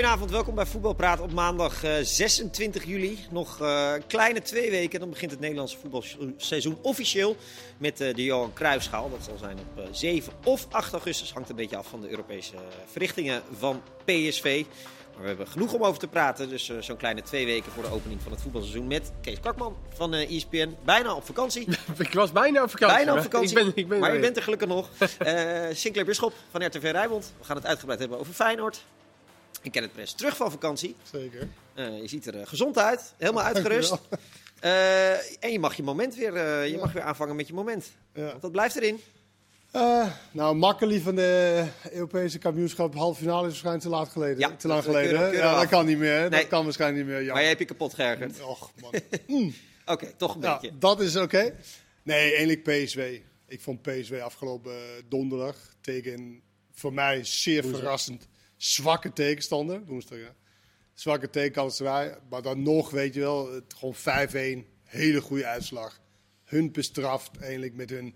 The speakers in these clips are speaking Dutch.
Goedenavond, welkom bij Voetbalpraat op maandag eh, 26 juli. Nog eh, een kleine twee weken, dan begint het Nederlandse voetbalseizoen officieel met eh, de Johan Cruijffschaal. Dat zal zijn op eh, 7 of 8 augustus, hangt een beetje af van de Europese eh, verrichtingen van PSV. Maar we hebben genoeg om over te praten, dus eh, zo'n kleine twee weken voor de opening van het voetbalseizoen met Kees Kwakman van eh ESPN. Bijna op vakantie, Ik was bijna op vakantie. bijna op vakantie, Ik ben, ik ben maar je bent er gelukkig nog. Eh Sinclair Bisschop van RTV Rijnmond, we gaan het uitgebreid hebben over Feyenoord. Ik ken het Press terug van vakantie. Zeker. Eh, je ziet er eh, gezond uit, helemaal uitgerust. Eh, en je mag je moment weer, je Ja. mag weer aanvangen met je moment. Ja. Want dat blijft erin. Nou, Makkeli van de Europese kampioenschap halve finale is waarschijnlijk te laat geleden. Ja, te lang geleden. ja, dat kan niet meer. Nee. Dat kan waarschijnlijk niet meer. Ja. Maar jij hebt je kapot geërgerd. Och, man. Oké, toch een beetje. dat is oké. Nee, eigenlijk PSV. Ik vond PSV afgelopen donderdag tegen voor mij zeer verrassend zwakke tegenstander. Woensdag, ja. Zwakke tegenkanserij. Maar dan nog, weet je wel, het, gewoon 5-1. Hele goede uitslag. Hun bestraft eigenlijk met hun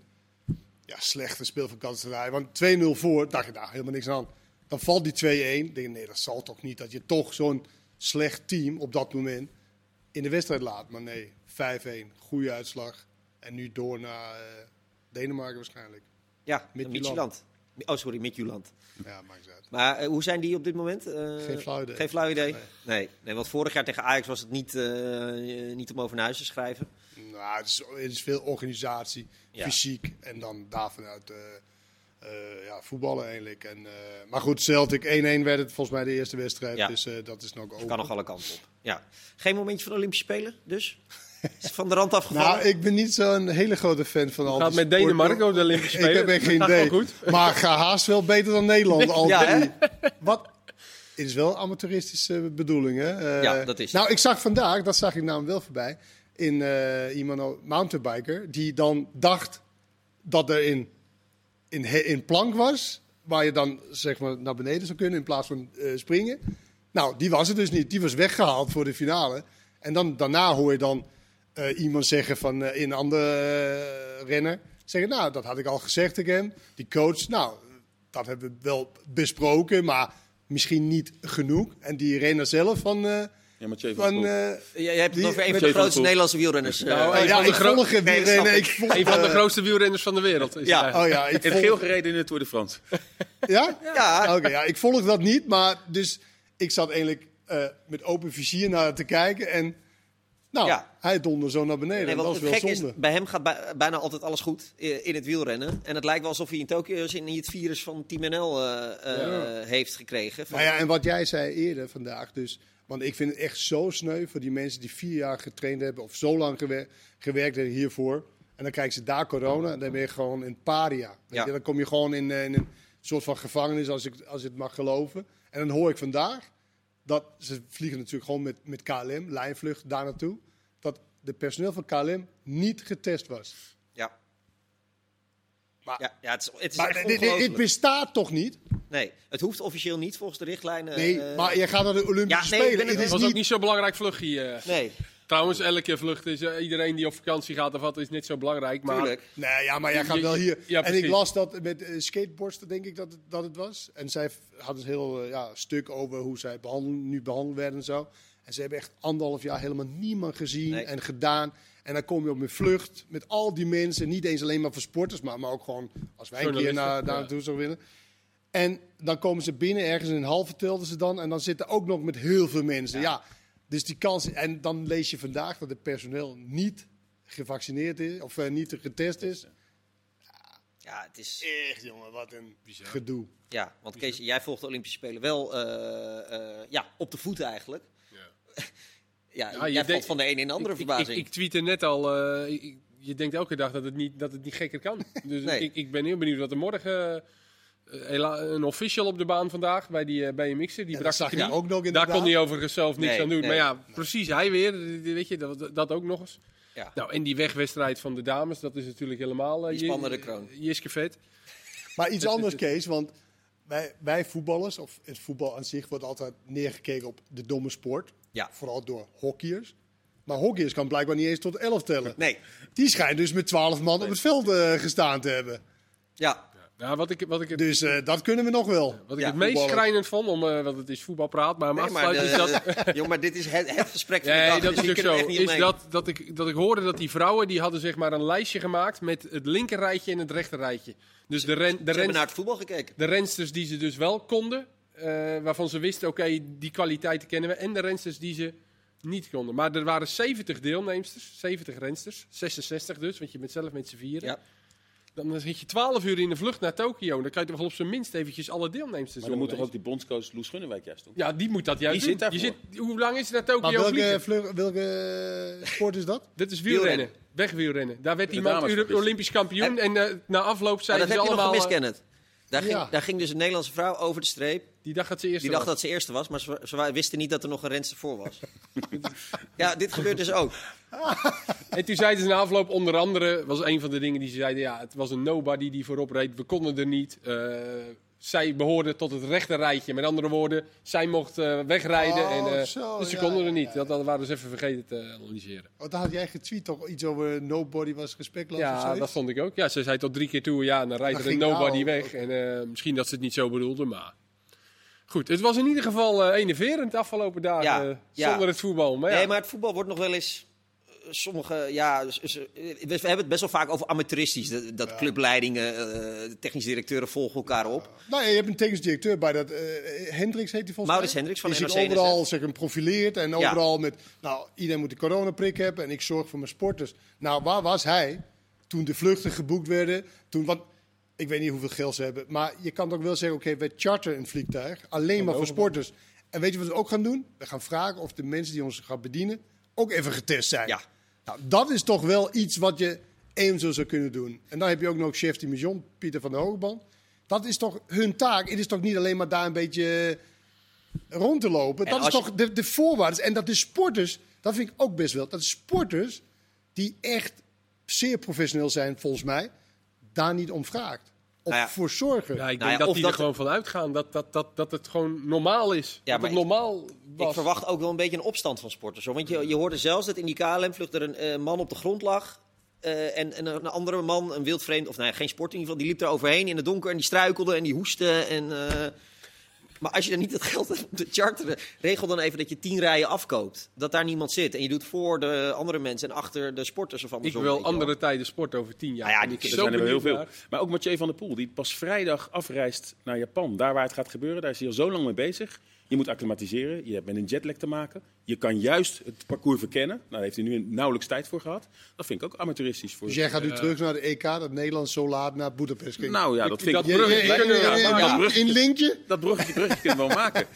ja, slechte speel van kanserij. Want 2-0 voor, dacht je, nou, helemaal niks aan. Dan valt die 2-1. denk je, nee, dat zal toch niet. Dat je toch zo'n slecht team op dat moment in de wedstrijd laat. Maar nee, 5-1. Goede uitslag. En nu door naar eh, Denemarken waarschijnlijk. Ja, Midtjylland. Oh, sorry, Midtjylland. Ja, maakt het uit. Maar eh, hoe zijn die op dit moment? Eh, Geen flauw idee. Geen flauw idee? Nee. Nee. nee. want vorig jaar tegen Ajax was het niet, eh, niet om over naar huis te schrijven. Nou, het is, het is veel organisatie, Ja. fysiek en dan daarvanuit eh eh, ja, voetballen eigenlijk. En, eh, maar goed, Celtic 1-1 werd het volgens mij de eerste wedstrijd. Ja. Dus eh, dat is nog open. Kan nog alle kanten op. Ja. Geen momentje van de Olympische Spelen, dus? Is van de rand afgevallen? Nou, ik ben niet zo'n hele grote fan van al Gaat die met Denemarken de Olympische Ik Spelen. heb echt geen Gaat idee. wel goed. Maar ga haast wel beter dan Nederland. Al Ja, Wat? Het is wel een amateuristische bedoeling, hè? Eh, Ja, dat is het. Nou, ik zag vandaag, dat zag ik nou wel voorbij, in eh, iemand, een mountainbiker, die dan dacht dat er in, in, in plank was, waar je dan zeg maar naar beneden zou kunnen in plaats van eh, springen. Nou, die was het dus niet. Die was weggehaald voor de finale. En dan, daarna hoor je dan eh, iemand zeggen van eh, een andere eh, renner. Zeggen, nou, dat had ik al gezegd tegen hem. Die coach, nou, dat hebben we wel besproken, maar misschien niet genoeg. En die renner zelf van... eh, Ja, Mathieu van eh, je hebt het over een van de grootste. Nederlandse wielrenners. Nou, een ja, van de ik gro- volg hem Nee, weer snap rennen. ik. Ik volg, Een van de grootste wielrenners van de wereld. Is Ja. hij. Oh ja, ik volg, geel gereden in de Tour de France. ja? Ja, Oké, ja, ik volg dat niet, maar dus ik zat eigenlijk eh, met open vizier naar te kijken en nou, Ja. hij donderde zo naar beneden. Nee, en dat is het wel gek zonde. is, bij hem gaat bij- bijna altijd alles goed in het wielrennen. En het lijkt wel alsof hij in Tokio in het virus van Team NL eh, eh, heeft gekregen. Van- Nou ja, en wat jij zei eerder vandaag, dus, want ik vind het echt zo sneu voor die mensen die vier jaar getraind hebben of zo lang gewer- gewerkt hebben hiervoor. En dan krijgen ze daar corona en dan ben je gewoon een paria. Weet Ja. je? Dan kom je gewoon in, eh, in een soort van gevangenis, als ik, als ik het mag geloven. En dan hoor ik vandaag dat ze vliegen natuurlijk gewoon met, met KLM, lijnvlucht daar naartoe. Dat de personeel van KLM niet getest was. ja. Maar, Ja, ja, het is, het is maar echt dit, bestaat toch niet? Nee, het hoeft officieel niet volgens de richtlijnen. Nee, eh, maar je gaat naar de Olympische Ja, nee, Spelen. het- is was niet ook niet zo belangrijk vluchtje. eh. Nee, Trouwens, elke vlucht is eh, iedereen die op vakantie gaat of wat is net zo belangrijk. Maar tuurlijk. Nee, ja, maar jij gaat wel hier. ja, en ik las dat met uh, denk ik dat het, dat het was. En zij hadden een heel eh, ja, stuk over hoe zij behandeld, nu behandeld werden en zo. En ze hebben echt anderhalf jaar helemaal niemand gezien Nee. en gedaan. En dan kom je op een vlucht met al die mensen. Niet eens alleen maar voor sporters, maar, maar ook gewoon als wij een keer naar, daar ja. naartoe zouden willen. En dan komen ze binnen, ergens in een hal vertelden ze dan. En dan zitten ook nog met heel veel mensen. Ja. Dus die kans. En dan lees je vandaag dat het personeel niet gevaccineerd is, of eh, niet getest is. Ja, het is... Echt, jongen, wat een gedoe. Ja, want Kees, jij volgt de Olympische Spelen wel eh, eh, ja, op de voeten eigenlijk. Ja, Ja, jij je valt denkt- van de een in de andere ik, verbazing. ik, ik tweette net al. eh, ik- je denkt elke dag dat het niet, dat het niet gekker kan. Dus Nee. ik, ik ben heel benieuwd wat er morgen. Eh, een official op de baan vandaag bij die uh, BMX'er. Die Ja, brak knie. ook nog Daar inderdaad. kon hij overigens zelf niks Nee, aan doen. nee. Maar ja, precies, hij weer. eh, Weet je, dat, dat ook nog eens. Ja. Nou, en die wegwedstrijd van de dames, dat is natuurlijk helemaal... eh, Die spannen de kroon. Jiske vet. Maar iets anders, Kees, want wij, wij voetballers, of het voetbal aan zich, wordt altijd neergekeken op de domme sport. Ja. Vooral door hockeyers. Maar hockeyers kan blijkbaar niet eens tot 11 tellen. Nee, Die schijnt dus met 12 man op het veld eh, gestaan te hebben. ja. Ja, wat ik, wat ik, het, Dus eh, dat kunnen we nog wel. wat ik Ja, het meest schrijnend vond, om, eh, want het is voetbalpraat, maar Nee, maar, is de- dat... Jong, maar dit is het, het gesprek van de Nee, dag. dat dus is hier ook zo. Is dat, dat, ik, dat ik hoorde dat die vrouwen, die hadden zeg maar een lijstje gemaakt met het linker rijtje en het rechter rijtje. Dus de, ren, de, Ze hebben rens, naar het voetbal gekeken. de rensters die ze dus wel konden, eh, waarvan ze wisten, oké, die kwaliteiten kennen we. En de rensters die ze niet konden. Maar er waren 70 deelnemsters, 70 rensters, 66 dus, want je bent zelf met z'n vieren. Ja. Dan zit je 12 uur in de vlucht naar Tokio. Dan kan je toch wel op zijn minst eventjes alle deelnemsters Maar dan moet toch ook die bondscoach Loes Gunnewijk juist doen? Ja, die moet dat juist Die zit doen. Je zit, hoe lang is het naar Tokio welke, vliegen? vlug- welke eh, sport is dat? Dit is Wielrennen. wielrennen. Wegwielrennen. Daar werd iemand. Olympisch kampioen. En eh, na afloop Maar zeiden dat ze heb je nog allemaal... gemist, eh, Kenneth. Daar ging, daar ging dus een Nederlandse vrouw over de streep. die dacht dat ze eerst Die dacht dat ze eerste was, maar ze, ze wisten niet dat er nog een renster voor was. ja, dit gebeurt dus ook. En toen zeiden ze na afloop onder andere... was een van de dingen die ze zeiden... ja, het was een nobody die voorop reed. We konden er niet. Eh, zij behoorde tot het rechte rijtje. Met andere woorden, zij mocht eh, wegrijden. Oh, en, eh, zo, dus ze ja, konden ja, er niet. ja, Dat, dat waren ze even vergeten te analyseren. Oh, daar had jij getweet toch iets over nobody was respectloos of Ja, dat vond ik ook. Ja, ze zei tot drie keer toe, ja, en dan rijdt er een nobody nou, weg. En eh, misschien dat ze het niet zo bedoelde, maar... Goed, het was in ieder geval eh enerverend de afgelopen dagen, Ja, eh, ja. zonder het voetbal. Maar ja, Nee, maar het voetbal wordt nog wel eens. Eh, Sommige, ja, z- z- we we hebben het best wel vaak over amateuristisch. Dat, dat clubleidingen, eh, technische directeuren volgen elkaar op. Nou, je hebt een technisch directeur bij dat. eh Hendricks heet die volgens Maurits mij. Hendricks van die NRC zich overal een profileert en overal met. Nou, iedereen moet de coronaprik hebben en ik zorg voor mijn sporters. Nou, waar was hij toen de vluchten geboekt werden? Toen, want ik weet niet hoeveel geld ze hebben, maar je kan toch wel zeggen: oké, we charteren een vliegtuig alleen maar voor sporters. En weet je wat we ook gaan doen? We gaan vragen of de mensen die ons gaan bedienen ook even getest zijn. Ja. Nou, dat is toch wel iets wat je eventueel zou kunnen doen. En dan heb je ook nog chef de mission, Pieter van der Hogeband. Dat is toch hun taak? Het is toch niet alleen maar daar een beetje rond te lopen? En dat is je- toch de, de voorwaarden. En dat de sporters, dat vind ik ook best wel. Dat de sporters, die echt zeer professioneel zijn volgens mij, daar niet om vraagt. Of Nou ja. voor zorgen. ja, ik Nou denk ja, dat of die dat- er gewoon van uitgaan dat, dat, dat, dat het gewoon normaal is. Ja, dat maar het ik- normaal was. Ik verwacht ook wel een beetje een opstand van sporters. Hoor. Want je, je hoorde zelfs dat in die KLM-vlucht er een eh, man op de grond lag. eh, en, en een andere man, een wildvreemd, of nee, geen sport in ieder geval, die liep er overheen in het donker en die struikelde en die hoestte. En, eh, maar als je er niet het geld hebt om te charteren, regel dan even dat je tien rijen afkoopt. Dat daar niemand zit. En je doet voor de andere mensen en achter de sporters of ik andersom. wil je wel. andere tijden sport over tien jaar. Nou ja, die ik zijn er heel veel. naar. Maar ook Mathieu van der Poel, die pas vrijdag afreist naar Japan. Daar waar het gaat gebeuren, daar is hij al zo lang mee bezig. Je moet acclimatiseren, je hebt met een jetlag te maken. Je kan juist het parcours verkennen. Nou, daar heeft hij nu nauwelijks tijd voor gehad. Dat vind ik ook amateuristisch. Voor Dus jij gaat nu terug naar de EK, dat Nederland zo laat naar Boedapest ging. Nou ja, dat vind ik... In linkje? Dat bruggetje, bruggetje kunnen we wel maken.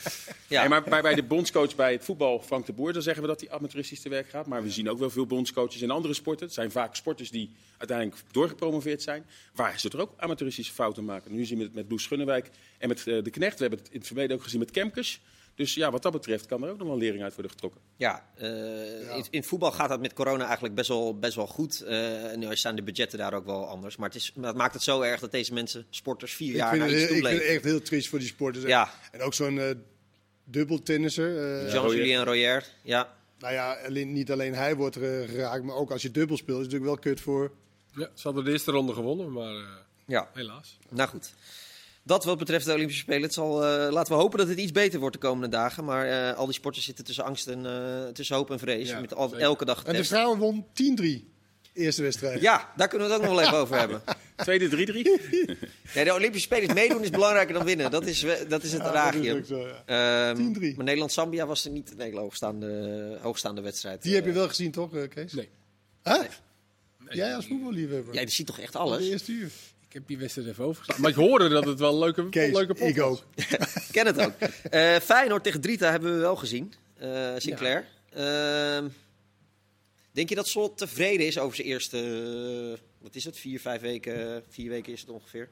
Ja. Nee, maar bij, bij de bondscoach bij het voetbal, Frank de Boer, dan zeggen we dat hij amateuristisch te werk gaat. Maar we zien ook wel veel bondscoaches in andere sporten. Het zijn vaak sporters die uiteindelijk doorgepromoveerd zijn. Waar ze er ook amateuristische fouten maken. Nu zien we het met Loes Gunnewijk en met eh, de Knecht. We hebben het in het verleden ook gezien met Kemkes. Dus ja, wat dat betreft kan er ook nog wel lering uit worden getrokken. Ja, eh, In, in voetbal gaat dat met corona eigenlijk best wel, best wel goed. Eh en nu zijn de budgetten daar ook wel anders. Maar het, is, het maakt het zo erg dat deze mensen, sporters, vier Ik jaar naar iets ik toe vind het leven. echt heel triest voor die sporters. Ja. En ook zo'n eh dubbeltennisser. eh, Jean-Julien Royer, ja. Nou ja, alleen, niet alleen hij wordt geraakt, maar ook als je dubbel speelt, is het natuurlijk wel kut voor. Ja, ze hadden de eerste ronde gewonnen, maar eh, ja. helaas. Nou goed. Dat wat betreft de Olympische Spelen. Het zal, eh, laten we hopen dat het iets beter wordt de komende dagen. Maar eh, al die sporters zitten tussen angst en eh, tussen hoop en vrees. Ja, met al, elke dag En de vrouwen won 10-3, eerste wedstrijd. Ja, daar kunnen we het ook nog wel even over hebben. Tweede 3-3. Nee, de Olympische Spelen meedoen is belangrijker dan winnen. Dat is, dat is het Ja, raagje. ja. Ehm, 10-3. maar Nederland-Zambia was er niet een hele hoogstaande, hoogstaande wedstrijd. Die heb je wel gezien, toch, Kees? Nee. Huh? Nee, Jij als voetballiefhebber? Jij ziet toch echt De alles? eerste uur. Ik heb die wedstrijd even overgestaan. Maar ik hoorde dat het wel een leuke, Kees, leuke pot ik was. ook. Ik ken het ook. Eh Feyenoord tegen Drita hebben we wel gezien. eh Sinclair. Ehm, denk je dat Slot tevreden is over zijn eerste, eh, wat is het, vier, vijf weken, vier weken is het ongeveer,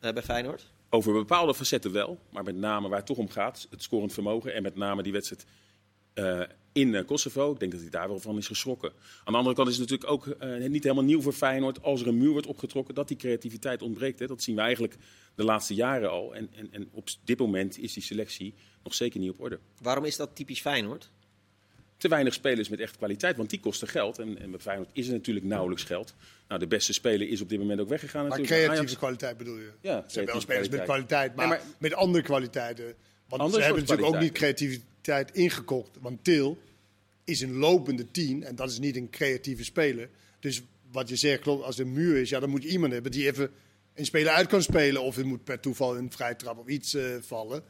eh, bij Feyenoord? Over bepaalde facetten wel, maar met name waar het toch om gaat, het scorend vermogen en met name die wedstrijd eh, in eh, Kosovo. Ik denk dat hij daar wel van is geschrokken. Aan de andere kant is het natuurlijk ook eh, niet helemaal nieuw voor Feyenoord als er een muur wordt opgetrokken, dat die creativiteit ontbreekt. Hè. Dat zien we eigenlijk de laatste jaren al. En, en, en op dit moment is die selectie nog zeker niet op orde. Waarom is dat typisch Feyenoord? te weinig spelers met echt kwaliteit. Want die kosten geld. En, en bij Feyenoord is er natuurlijk nauwelijks geld. Nou, de beste speler is op dit moment ook weggegaan Maar natuurlijk. creatieve Ajax. kwaliteit bedoel je? Ja, Ze hebben wel spelers met kwaliteit, maar, Nee, maar- met andere kwaliteiten. Want Andere ze hebben natuurlijk ook niet creativiteit ingekocht. Want Til is een lopende tien en dat is niet een creatieve speler. Dus wat je zegt klopt, als er een muur is, ja, dan moet je iemand hebben die even een speler uit kan spelen. Of het moet per toeval een vrije trap of iets eh, vallen.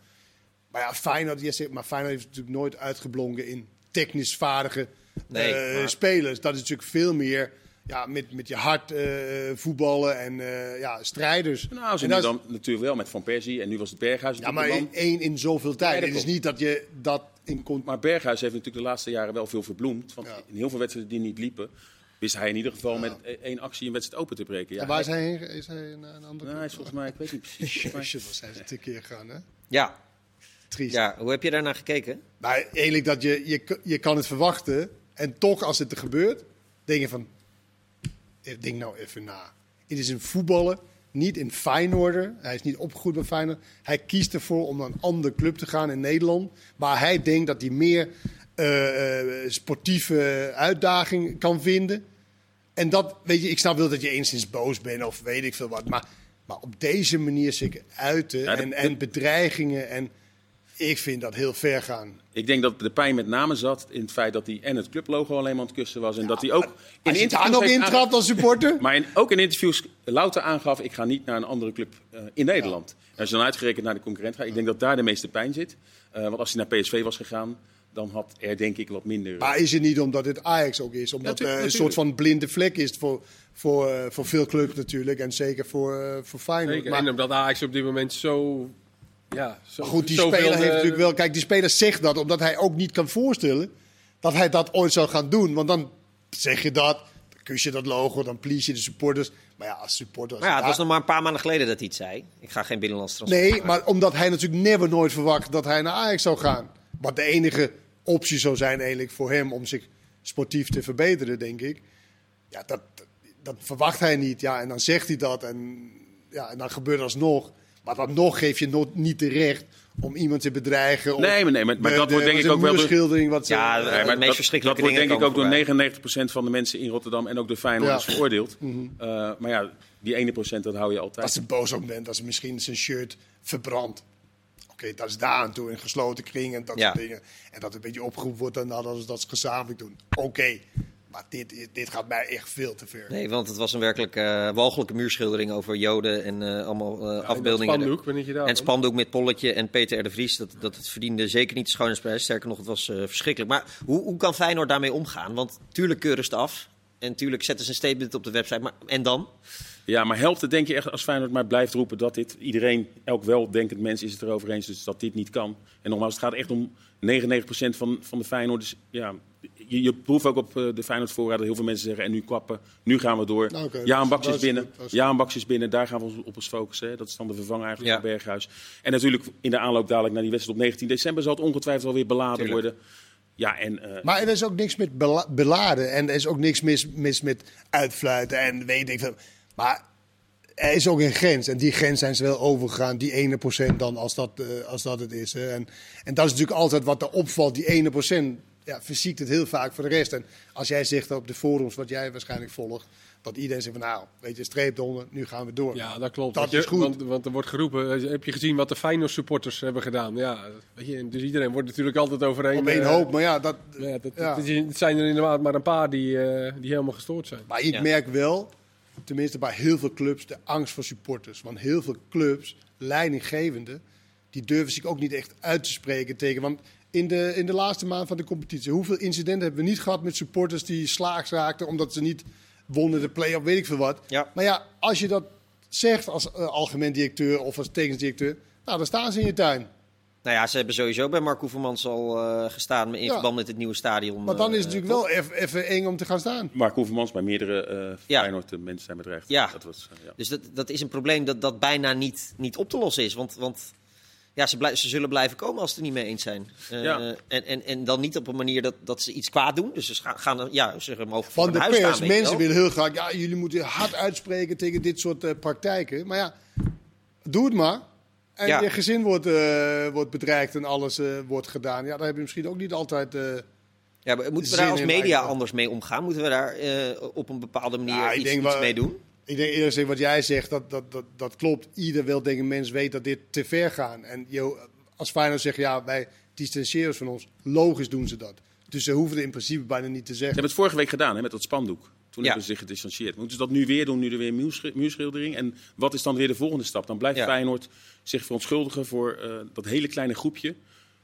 Maar ja, Feyenoord, jij zegt, maar Feyenoord heeft natuurlijk nooit uitgeblonken in technisch vaardige Nee, eh, maar- spelers. Dat is natuurlijk veel meer ja, met, met je hart eh, voetballen en eh, ja, strijders. Nou, ze En nu dat is- dan natuurlijk wel met Van Persie. En nu was het Berghuis. ja, maar één in zoveel tijd. het is niet dat je dat in komt. Maar Berghuis heeft natuurlijk de laatste jaren wel veel verbloemd. Want Ja. in heel veel wedstrijden die niet liepen, wist hij in ieder geval met e- één actie een wedstrijd open te breken. Ja, En waar is hij heen? Is hij een, een andere Nou, hij is volgens mij, ik weet niet precies. zijn ze te keer gegaan, hè? Ja. Triest. ja, hoe heb je daarnaar gekeken? Maar eigenlijk dat je, je, je kan het verwachten. En toch, als het er gebeurt, denk je van... Denk nou even na. Het is een voetballer, niet in Feyenoorder. Hij is niet opgegroeid bij Feyenoord. Hij kiest ervoor om naar een andere club te gaan in Nederland. Waar hij denkt dat hij meer eh, eh, sportieve uitdaging kan vinden. En dat, weet je, ik snap wel dat je enigszins boos bent of weet ik veel wat. Maar, maar op deze manier zich uiten Ja, dat- en, en bedreigingen. En ik vind dat heel ver gaan. Ik denk dat de pijn met name zat in het feit dat hij en het clublogo alleen maar aan het kussen was. En dat hij ook in Als je daar interviews nog intrapt als supporter. Maar in, ook in interviews louter aangaf, ik ga niet naar een andere club eh, in Nederland. En als je dan uitgerekend naar de concurrent gaat, ik denk dat daar de meeste pijn zit. Eh, want als hij naar PSV was gegaan, dan had er denk ik wat minder... Maar is het niet omdat het Ajax ook is? Omdat Ja, het tu- een soort van blinde vlek is voor, voor, eh, voor veel clubs natuurlijk. En zeker voor, eh, voor Feyenoord. Zeker. Maar, En omdat Ajax op dit moment zo... Ja, zo maar goed, die zoveel, speler heeft eh, natuurlijk wel... Kijk, die speler zegt dat omdat hij ook niet kan voorstellen dat hij dat ooit zou gaan doen. Want dan zeg je dat, dan kus je dat logo, dan please je de supporters. Maar ja, als supporter... als Maar ja, het was nog maar een paar maanden geleden dat hij het zei. Ik ga geen binnenlands transfer Nee, maken. maar omdat hij natuurlijk never nooit verwacht dat hij naar Ajax zou gaan. Wat de enige optie zou zijn eigenlijk voor hem om zich sportief te verbeteren, denk ik. Ja, dat, dat verwacht hij niet. Ja, en dan zegt hij dat en, ja, en dan gebeurt alsnog. Maar dan nog geef je nog niet de recht om iemand te bedreigen. of Nee, maar nee, maar- maar de- dat de- wordt denk ik ook wel door- muurschildering Wat ze, Ja, de maar dat, dat wordt denk ik ook door komen 99% van de mensen in Rotterdam en ook de Feyenoorders Ja. veroordeeld. Eh, maar ja, die ene procent dat hou je altijd. Als ze boos op bent, als ze misschien zijn shirt verbrandt. Oké, dat is daar aan toe, in gesloten kring en dat Ja. soort dingen. En dat een beetje opgeroepen wordt, en nou, dat, is, dat ze gezamenlijk doen. Oké, maar dit, dit gaat mij echt veel te ver. Nee, want het was een werkelijk eh walgelijke muurschildering over Joden en eh, allemaal eh, afbeeldingen. Spandoek, ben je daar? En spandoek met Polletje en Peter R. de Vries. Dat, dat het verdiende zeker niet de schoonheidsprijs. Sterker nog, het was eh, verschrikkelijk. Maar hoe, hoe kan Feyenoord daarmee omgaan? Want tuurlijk keuren ze het af. En tuurlijk zetten ze een statement op de website. Maar, en dan? Ja, maar helpt het denk je echt als Feyenoord maar blijft roepen dat dit... Iedereen, elk weldenkend mens is het erover eens dus dat dit niet kan. En nogmaals, het gaat echt om 99% van, van de Feyenoorders. Ja, je, je proeft ook op eh, de Feyenoord voorraad dat heel veel mensen zeggen... en nu kappen, nu gaan we door. Nou, ja, een is- bakjes dat is binnen. is Ja, een bakjes binnen. Daar gaan we ons op ons focussen. Hè. Dat is dan de vervanger eigenlijk Ja. van Berghuis. En natuurlijk in de aanloop dadelijk naar die wedstrijd op 19 december... zal het ongetwijfeld alweer beladen Tuurlijk. worden. Ja, en... eh, Maar er is ook niks met bela- beladen. En er is ook niks mis, mis met uitfluiten en weet ik veel. Maar er is ook een grens. En die grens zijn ze wel overgegaan. Die ene procent dan, als dat, eh, als dat het is. Hè. En, en dat is natuurlijk altijd wat er opvalt. Die ene procent ja, verziekt het heel vaak voor de rest. En als jij zegt op de forums, wat jij waarschijnlijk volgt... dat iedereen zegt van nou, weet je, streep eronder, nu gaan we door. Ja, dat klopt. Dat je, is goed. Want, want er wordt geroepen, eh, heb je gezien wat de Feyenoord supporters hebben gedaan? Ja, weet je, dus iedereen wordt natuurlijk altijd overeen. Op één eh, hoop, maar ja, dat, Ja, dat, Ja. Het, zijn er inderdaad maar een paar die, eh, die helemaal gestoord zijn. Maar ik Ja. merk wel, tenminste bij heel veel clubs, de angst voor supporters. Want heel veel clubs, leidinggevenden, die durven zich ook niet echt uit te spreken tegen. Want in de, in de laatste maand van de competitie, hoeveel incidenten hebben we niet gehad met supporters die slaags raakten omdat ze niet wonnen de play-off, weet ik veel wat. Ja. Maar ja, als je dat zegt als eh, algemeen directeur of als tekensdirecteur, nou dan staan ze in je tuin. Nou ja, ze hebben sowieso bij Mark Oevermans al eh, gestaan in Ja. verband met het nieuwe stadion. Maar dan is eh, het natuurlijk wel even eng om te gaan staan. Mark Hoevermans bij meerdere eh Ja. Feyenoord eh, mensen zijn bedreigd. Ja. Dat was, ja. Dus dat, dat is een probleem dat, dat bijna niet, niet op te lossen is. Want, want ja, ze, blij- ze zullen blijven komen als ze het er niet mee eens zijn. Eh, Ja. en, en, en dan niet op een manier dat, dat ze iets kwaad doen. Dus ze gaan, gaan ja, ze mogen voor Van een de huis pers, mensen wel. willen heel graag, ja, jullie moeten hard uitspreken tegen dit soort praktijken. Maar ja, doe het maar. En Ja. je gezin wordt, eh, wordt bedreigd en alles eh, wordt gedaan. Ja, dan heb je misschien ook niet altijd... eh, Ja, maar moeten we daar als media eigenlijk. anders mee omgaan? Moeten we daar eh, op een bepaalde manier Ja, ik iets, denk iets wel- mee doen? Ik denk eerlijk gezegd, wat jij zegt, dat, dat, dat, dat klopt. Ieder wil, denk ik, mens weet dat dit te ver gaat. En yo, als Feyenoord zegt, ja, wij distancieren ons van ons. Logisch doen ze dat. Dus ze hoeven het in principe bijna niet te Ze zeggen. hebben het vorige week gedaan hè, met dat spandoek. Toen Ja. hebben ze zich gedistanceerd. Moeten ze dat nu weer doen, nu er weer een muurschildering? En wat is dan weer de volgende stap? Dan blijft Ja. Feyenoord zich verontschuldigen voor eh, dat hele kleine groepje.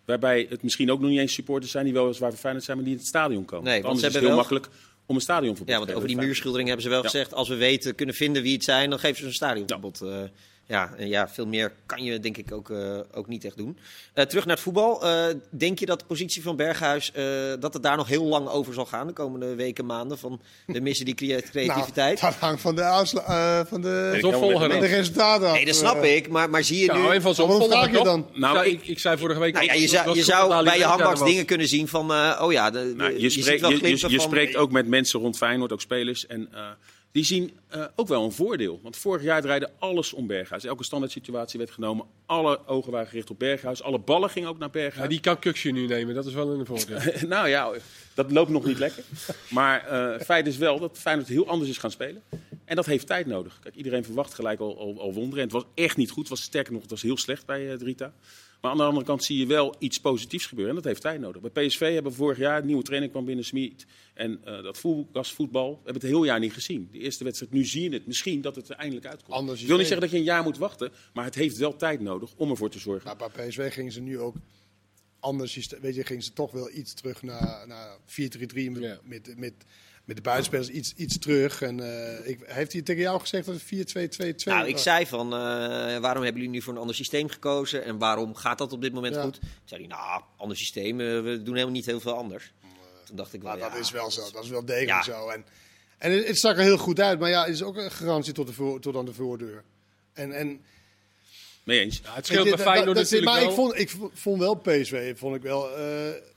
Waarbij het misschien ook nog niet eens supporters zijn die wel eens waar voor Feyenoord zijn, maar die in het stadion komen. Nee, want Anders ze is het heel wel- makkelijk om een stadionverbod Ja, te want over die muurschildering hebben ze wel Ja. gezegd... als we weten, kunnen vinden wie het zijn, dan geven ze een stadionverbod. Eh, ja, ja, veel meer kan je denk ik ook, eh, ook niet echt doen. Eh, terug naar het voetbal. Eh, denk je dat de positie van Berghuis... eh, dat het daar nog heel lang over zal gaan de komende weken, maanden? Van de missen die crea- creativiteit? Nou, dat hangt van de, eh, van de, Zo dan. de resultaten af. nee, dat snap ik. Maar, maar zie je Ja, nu... en van zo'n Waarom volger vraag je dan? Nou, Nou, ik- ik, ik zei vorige week... Nou ja, je zou, je bij je handbaks was. dingen kunnen zien van... eh, oh ja, de, de- Nou, je, je, spreekt, je, spreekt ook met mensen rond Feyenoord, ook spelers. En eh, die zien eh, ook wel een voordeel. Want vorig jaar draaide alles om Berghuis. Elke standaard situatie werd genomen. Alle ogen waren gericht op Berghuis. Alle ballen gingen ook naar Berghuis. Ja, die kan Kuksje nu nemen, dat is wel een voordeel. nou ja, dat loopt nog niet lekker. Maar eh feit is wel dat Feyenoord heel anders is gaan spelen. En dat heeft tijd nodig. Kijk, iedereen verwacht gelijk al, al, al wonderen. En het was echt niet goed. Het was sterker nog, het was heel slecht bij eh Drita. Maar aan de andere kant zie je wel iets positiefs gebeuren. En dat heeft tijd nodig. Bij PSV hebben we vorig jaar een nieuwe trainer kwam binnen Smit. En eh dat voetbal, we hebben het heel jaar niet gezien. De eerste wedstrijd, nu zie je het misschien dat het er eindelijk uitkomt. Anders Ik wil niet zeggen dat je een jaar moet wachten. Maar het heeft wel tijd nodig om ervoor te zorgen. Nou, bij PSV gingen ze nu ook anders. Weet je, gingen ze toch wel iets terug naar, naar 4-3-3 met, Ja. met, met, met de buitenspelers iets, iets terug. En eh, ik, heeft hij tegen jou gezegd dat het 4-2-2-2 Nou, ik zei van, eh, waarom hebben jullie nu voor een ander systeem gekozen? En waarom gaat dat op dit moment Ja. goed? Toen zei hij, nou, ander systeem, eh, we doen helemaal niet heel veel anders. Toen dacht ik wel, Maar ja, dat is wel zo. Dat is wel degelijk Ja. zo. En, en het, het zag er heel goed uit. Maar ja, het is ook een garantie tot, de voor, tot aan de voordeur. En, en Mee eens. Ja, het scheelt bij je, dat- Feyenoord dat- dat- natuurlijk Maar wel. ik vond, ik vond wel PSV vond ik wel eh,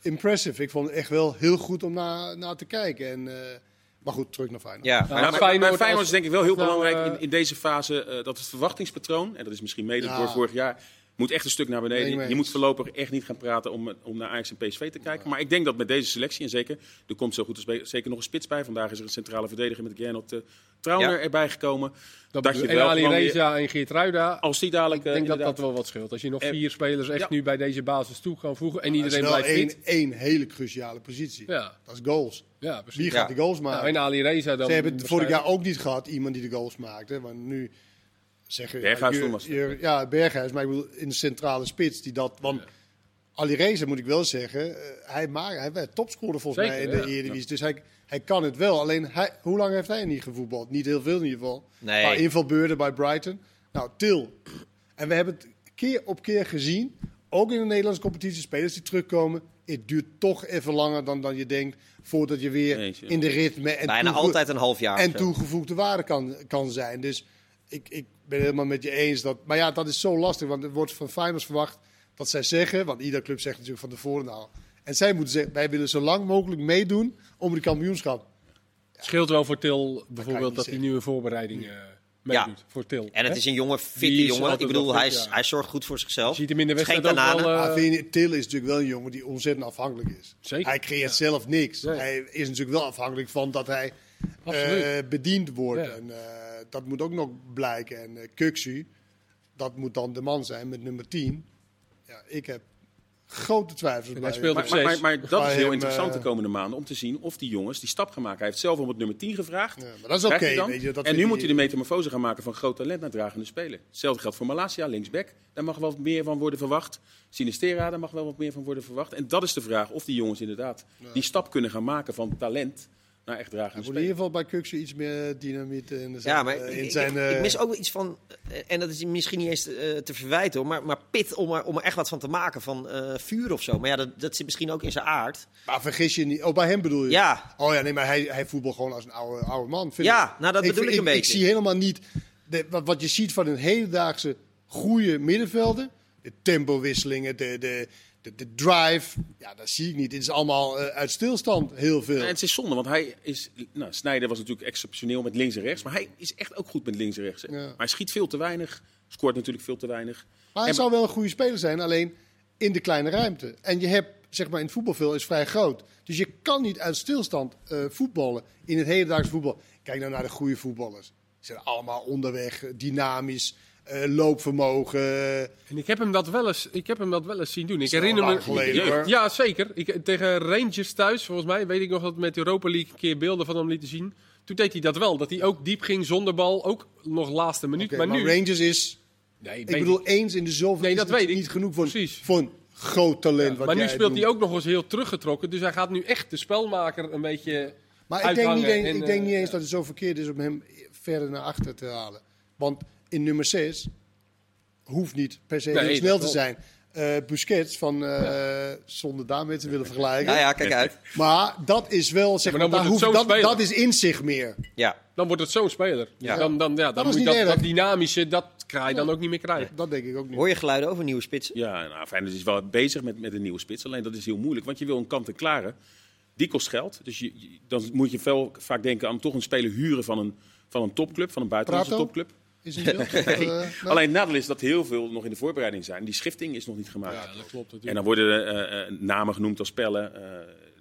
impressive. Ik vond het echt wel heel goed om naar, naar te kijken. En, eh, maar goed, terug naar Feyenoord. Ja, Ja, maar- Ja, maar maar Feyenoord als- is denk ik wel heel nou, belangrijk eh, in, in deze fase eh, dat het verwachtingspatroon, en dat is misschien mede Ja. door vorig jaar, moet echt een stuk naar Ben beneden. Je moet voorlopig echt niet gaan praten om, om naar Ajax en PSV te kijken. Maar ik denk dat met deze selectie, en zeker, er komt zo goed als zeker nog een spits bij. Vandaag is er een centrale verdediger met Gernot uh, Trauner Ja. erbij gekomen. Dat dat je en wel Ali Reza en Geert Ruida. Als die dadelijk... Ik eh, denk dat dat inderdaad- wel wat scheelt. Als je nog Eh, vier spelers echt ja. nu bij deze basis toe kan voegen en Dat is iedereen blijft één, fit. één hele cruciale positie. Ja, Dat is goals. ja, precies. Wie Ja. gaat die goals Nou, maken? en Ali Reza dan. Ze hebben het vorig jaar ook niet gehad, iemand die de goals maakte. Want nu zeggen Berghuis ja, toen was het. je- Ja, Berghuis, maar ik bedoel in de centrale spits die dat. Want Ali Reza moet ik wel zeggen, eh, hij, maakt, hij werd topscorer volgens Zeker, mij in de ja. Eredivisie. Dus hij, hij kan het wel. Alleen, hij, hoe lang heeft hij niet gevoetbald? Niet heel veel in ieder geval. Nee. Een paar invalbeurten bij Brighton. Nou, Til. En we hebben het keer op keer gezien, ook in de Nederlandse competitie, spelers die terugkomen. Het duurt toch even langer dan, dan je denkt, voordat je weer ja. in de ritme en bijna altijd een half jaar. en toegevoegde waarde kan, kan zijn. Dus ik, ik ben het helemaal met je eens. Dat, maar ja, dat is zo lastig. Want er wordt van Feyenoord verwacht dat zij zeggen... Want iedere club zegt natuurlijk van tevoren nou... En zij moeten zeggen, wij willen zo lang mogelijk meedoen om de kampioenschap. Het scheelt wel voor Til bijvoorbeeld dat hij zeggen. nu een voorbereiding eh meedoet. Voor Til. En het hè? is een jonge, fitte jongen. Ik bedoel, hij, fit, ja. hij zorgt goed voor zichzelf. Je ziet hem in de wedstrijd ook wel... bananen. eh, Maar vind je, Til is natuurlijk wel een jongen die ontzettend afhankelijk is. Zeker, Hij creëert ja. zelf niks. Nee. Hij is natuurlijk wel afhankelijk van dat hij Eh, bediend wordt. Ja. En, eh, dat moet ook nog blijken. En uh, Kuksu, dat moet dan de man zijn met nummer 10. Ja, ik heb grote twijfels bij hij speelt Maar, op maar, maar, dat Bij is heel hem, interessant eh, de komende maanden om te zien of die jongens die stap gaan maken. Hij heeft zelf om het nummer 10 gevraagd. Ja, maar dat is oké, dat en nu moet hij de metamorfose gaan maken van groot talent naar dragende speler. Hetzelfde geldt voor Malasia, linksback. Daar mag wel wat meer van worden verwacht. Sinistera, daar mag wel wat meer van worden verwacht. En dat is de vraag of die jongens inderdaad die stap kunnen gaan maken van talent naar echt moet in ieder geval bij Kuksu iets meer dynamiet in, de Ja, maar eh, ik, in ik- zijn... ik, eh, ik mis ook wel iets van, eh, en dat is misschien niet eens te, eh, te verwijten, hoor, maar, maar pit om er, om er echt wat van te maken, van eh, vuur of zo. Maar ja, dat, dat zit misschien ook in zijn aard. Maar vergis je niet... Oh, bij hem bedoel je? Ja, Oh ja, nee, maar hij, hij voetbal gewoon als een oude, oude man. vind Ja, ik. nou, dat bedoel ik een Ik beetje. zie helemaal niet... De, wat, wat je ziet van een hedendaagse goede middenvelden. De tempowisselingen, de, de, de, de drive. Ja, dat zie ik niet. Het is allemaal eh, uit stilstand heel veel. En het is zonde, want hij is. Nou, Snijder was natuurlijk exceptioneel met links en rechts. Maar hij is echt ook goed met links en rechts. Ja. Maar hij schiet veel te weinig. Scoort natuurlijk veel te weinig. Maar hij En- zou wel een goede speler zijn, alleen in de kleine ruimte. En je hebt zeg maar, in het voetbalveld is vrij groot. Dus je kan niet uit stilstand eh, voetballen in het hedendaagse voetbal. Kijk nou naar de goede voetballers. Ze zijn allemaal onderweg, eh, dynamisch, eh, loopvermogen. En ik heb hem dat wel eens, ik heb hem dat wel eens zien doen. Ik herinner me. geleden, Ja, ja, zeker. Ik, tegen Rangers thuis, volgens mij, weet ik nog dat we met Europa League een keer beelden van hem lieten zien. Toen deed hij dat wel. Dat hij ook diep ging zonder bal. Ook nog laatste minuut. Maar, maar nu. Rangers is, nee, ik bedoel, eens in de zoveel Nee, dat weet ik. niet genoeg voor, Precies. voor een groot talent. wat maar nu speelt hij ook nog eens heel teruggetrokken. Dus hij gaat nu echt de spelmaker een beetje. Maar ik denk, niet uithangen eens, en, ik denk eh, niet eens dat het zo verkeerd is om hem verder naar achter te halen. Want in nummer 6 hoeft niet per se Nee, heel dat snel te zijn. Eh, Busquets, van, eh, zonder daarmee te willen vergelijken. Ja, ja, kijk uit. Maar dat is wel, zeg Maar maar, dan daar hoeft- dat, dat is in zich meer. Ja. Dan wordt het zo'n speler. Ja. Dan, dan, ja, dan Dat moet je dat, dat dynamische, dat ga je dan ook niet meer krijgen. Dat denk ik ook niet. Hoor je geluiden over nieuwe spitsen? Ja, nou, Feyenoord is wel bezig met, met een nieuwe spits. Alleen dat is heel moeilijk, want je wil een kant-en-klare. Die kost geld. Dus je, je- dan moet je veel vaak denken aan toch een speler huren van een, van een topclub, van een buitenlandse Prato? topclub. Is het beeld? Of, eh, nee? Alleen het nadeel is dat heel veel nog in de voorbereiding zijn. Die schifting is nog niet gemaakt. Ja, dat klopt natuurlijk. En dan worden eh, eh, namen genoemd als spellen. eh,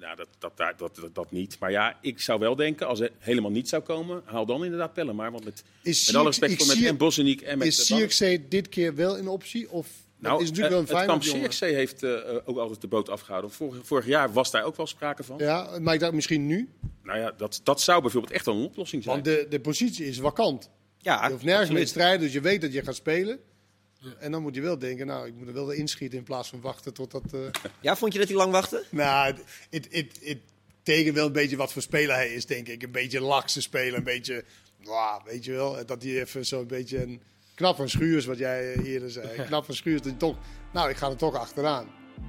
nou, dat, dat, dat, dat, dat, dat niet. Maar ja, ik zou wel denken, als er helemaal niet zou komen, haal dan inderdaad pellen. Maar want met, Is met alle respect voor met en Bosniek en met Is. Ziyech dit keer wel een optie? Of Nou, dat is natuurlijk wel een eh, het kamp heeft eh, ook altijd de boot afgehouden. Vorig, vorig jaar was daar ook wel sprake van. Ja, maar ik dacht misschien nu. Nou ja, dat, dat zou bijvoorbeeld echt wel een oplossing zijn. Want de, de positie is vakant. Ja, Je hoeft nergens mee te strijden, dus je weet dat je gaat spelen. En dan moet je wel denken, nou, ik moet er wel inschieten in plaats van wachten tot dat... eh, Ja, vond je dat hij lang wachtte? Nou, het- het, het, het tekent wel een beetje wat voor speler hij is, denk ik. Een beetje lakse speler, een beetje, nou, weet je wel, dat hij even zo'n beetje een knap van Schuurs, wat jij eh, eerder zei. Knap van Schuurs, dat hij toch, nou, ik ga er toch achteraan.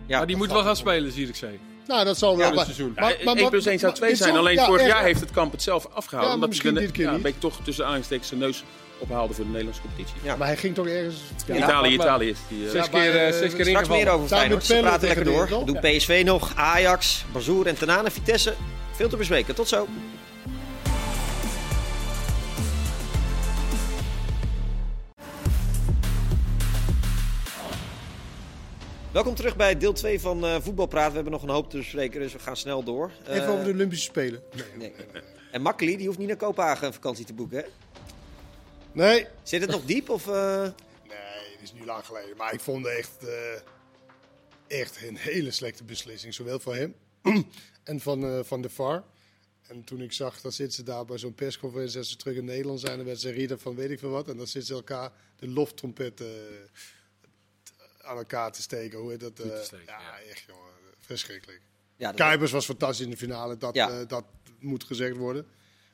Ja, maar die moet wel gaan spelen, zie ik zeggen. Nou, dat zal wel. maar- seizoen. maar- Ja, maar- 1 plus 1 maar- zou 2 dit zijn. zal- Alleen ja, vorig echt. jaar heeft het kamp het zelf afgehouden. Ja, maar omdat misschien hij dit keer ja, niet. een beetje toch tussen aanhalingstekens zijn neus ophaalde voor de Nederlandse competitie. Ja. Maar hij ging toch ergens... Ja, Ja, Italië, maar- Italië is die... eh, Zes Ja, keer, eh, eh, zes keer Straks meer over Feyenoord. Ze praten lekker door. de Doen PSV nog, Ajax, Bazoer en Tanane Vitesse. Veel te bespreken. Tot zo. Welkom terug bij deel 2 van eh Voetbalpraat. We hebben nog een hoop te bespreken, dus we gaan snel door. Even Eh, over de Olympische Spelen. nee. En Makkeli, die hoeft niet naar Kopenhagen een vakantie te boeken, hè? Nee. Zit het nog diep of... eh, Nee, het is nu lang geleden. Maar ik vond het echt, eh, echt een hele slechte beslissing. Zowel van hem en van, eh, van de VAR. En toen ik zag, dan zitten ze daar bij zo'n persconferentie. Als ze terug in Nederland zijn, dan werd ze rieden van weet ik veel wat. En dan zitten ze elkaar de loftrompet aan elkaar te steken. Hoe heet dat? Eh, steken, ja, echt jongen. Verschrikkelijk. ja, Kuipers was fantastisch in de finale, dat, Ja. eh, dat moet gezegd worden.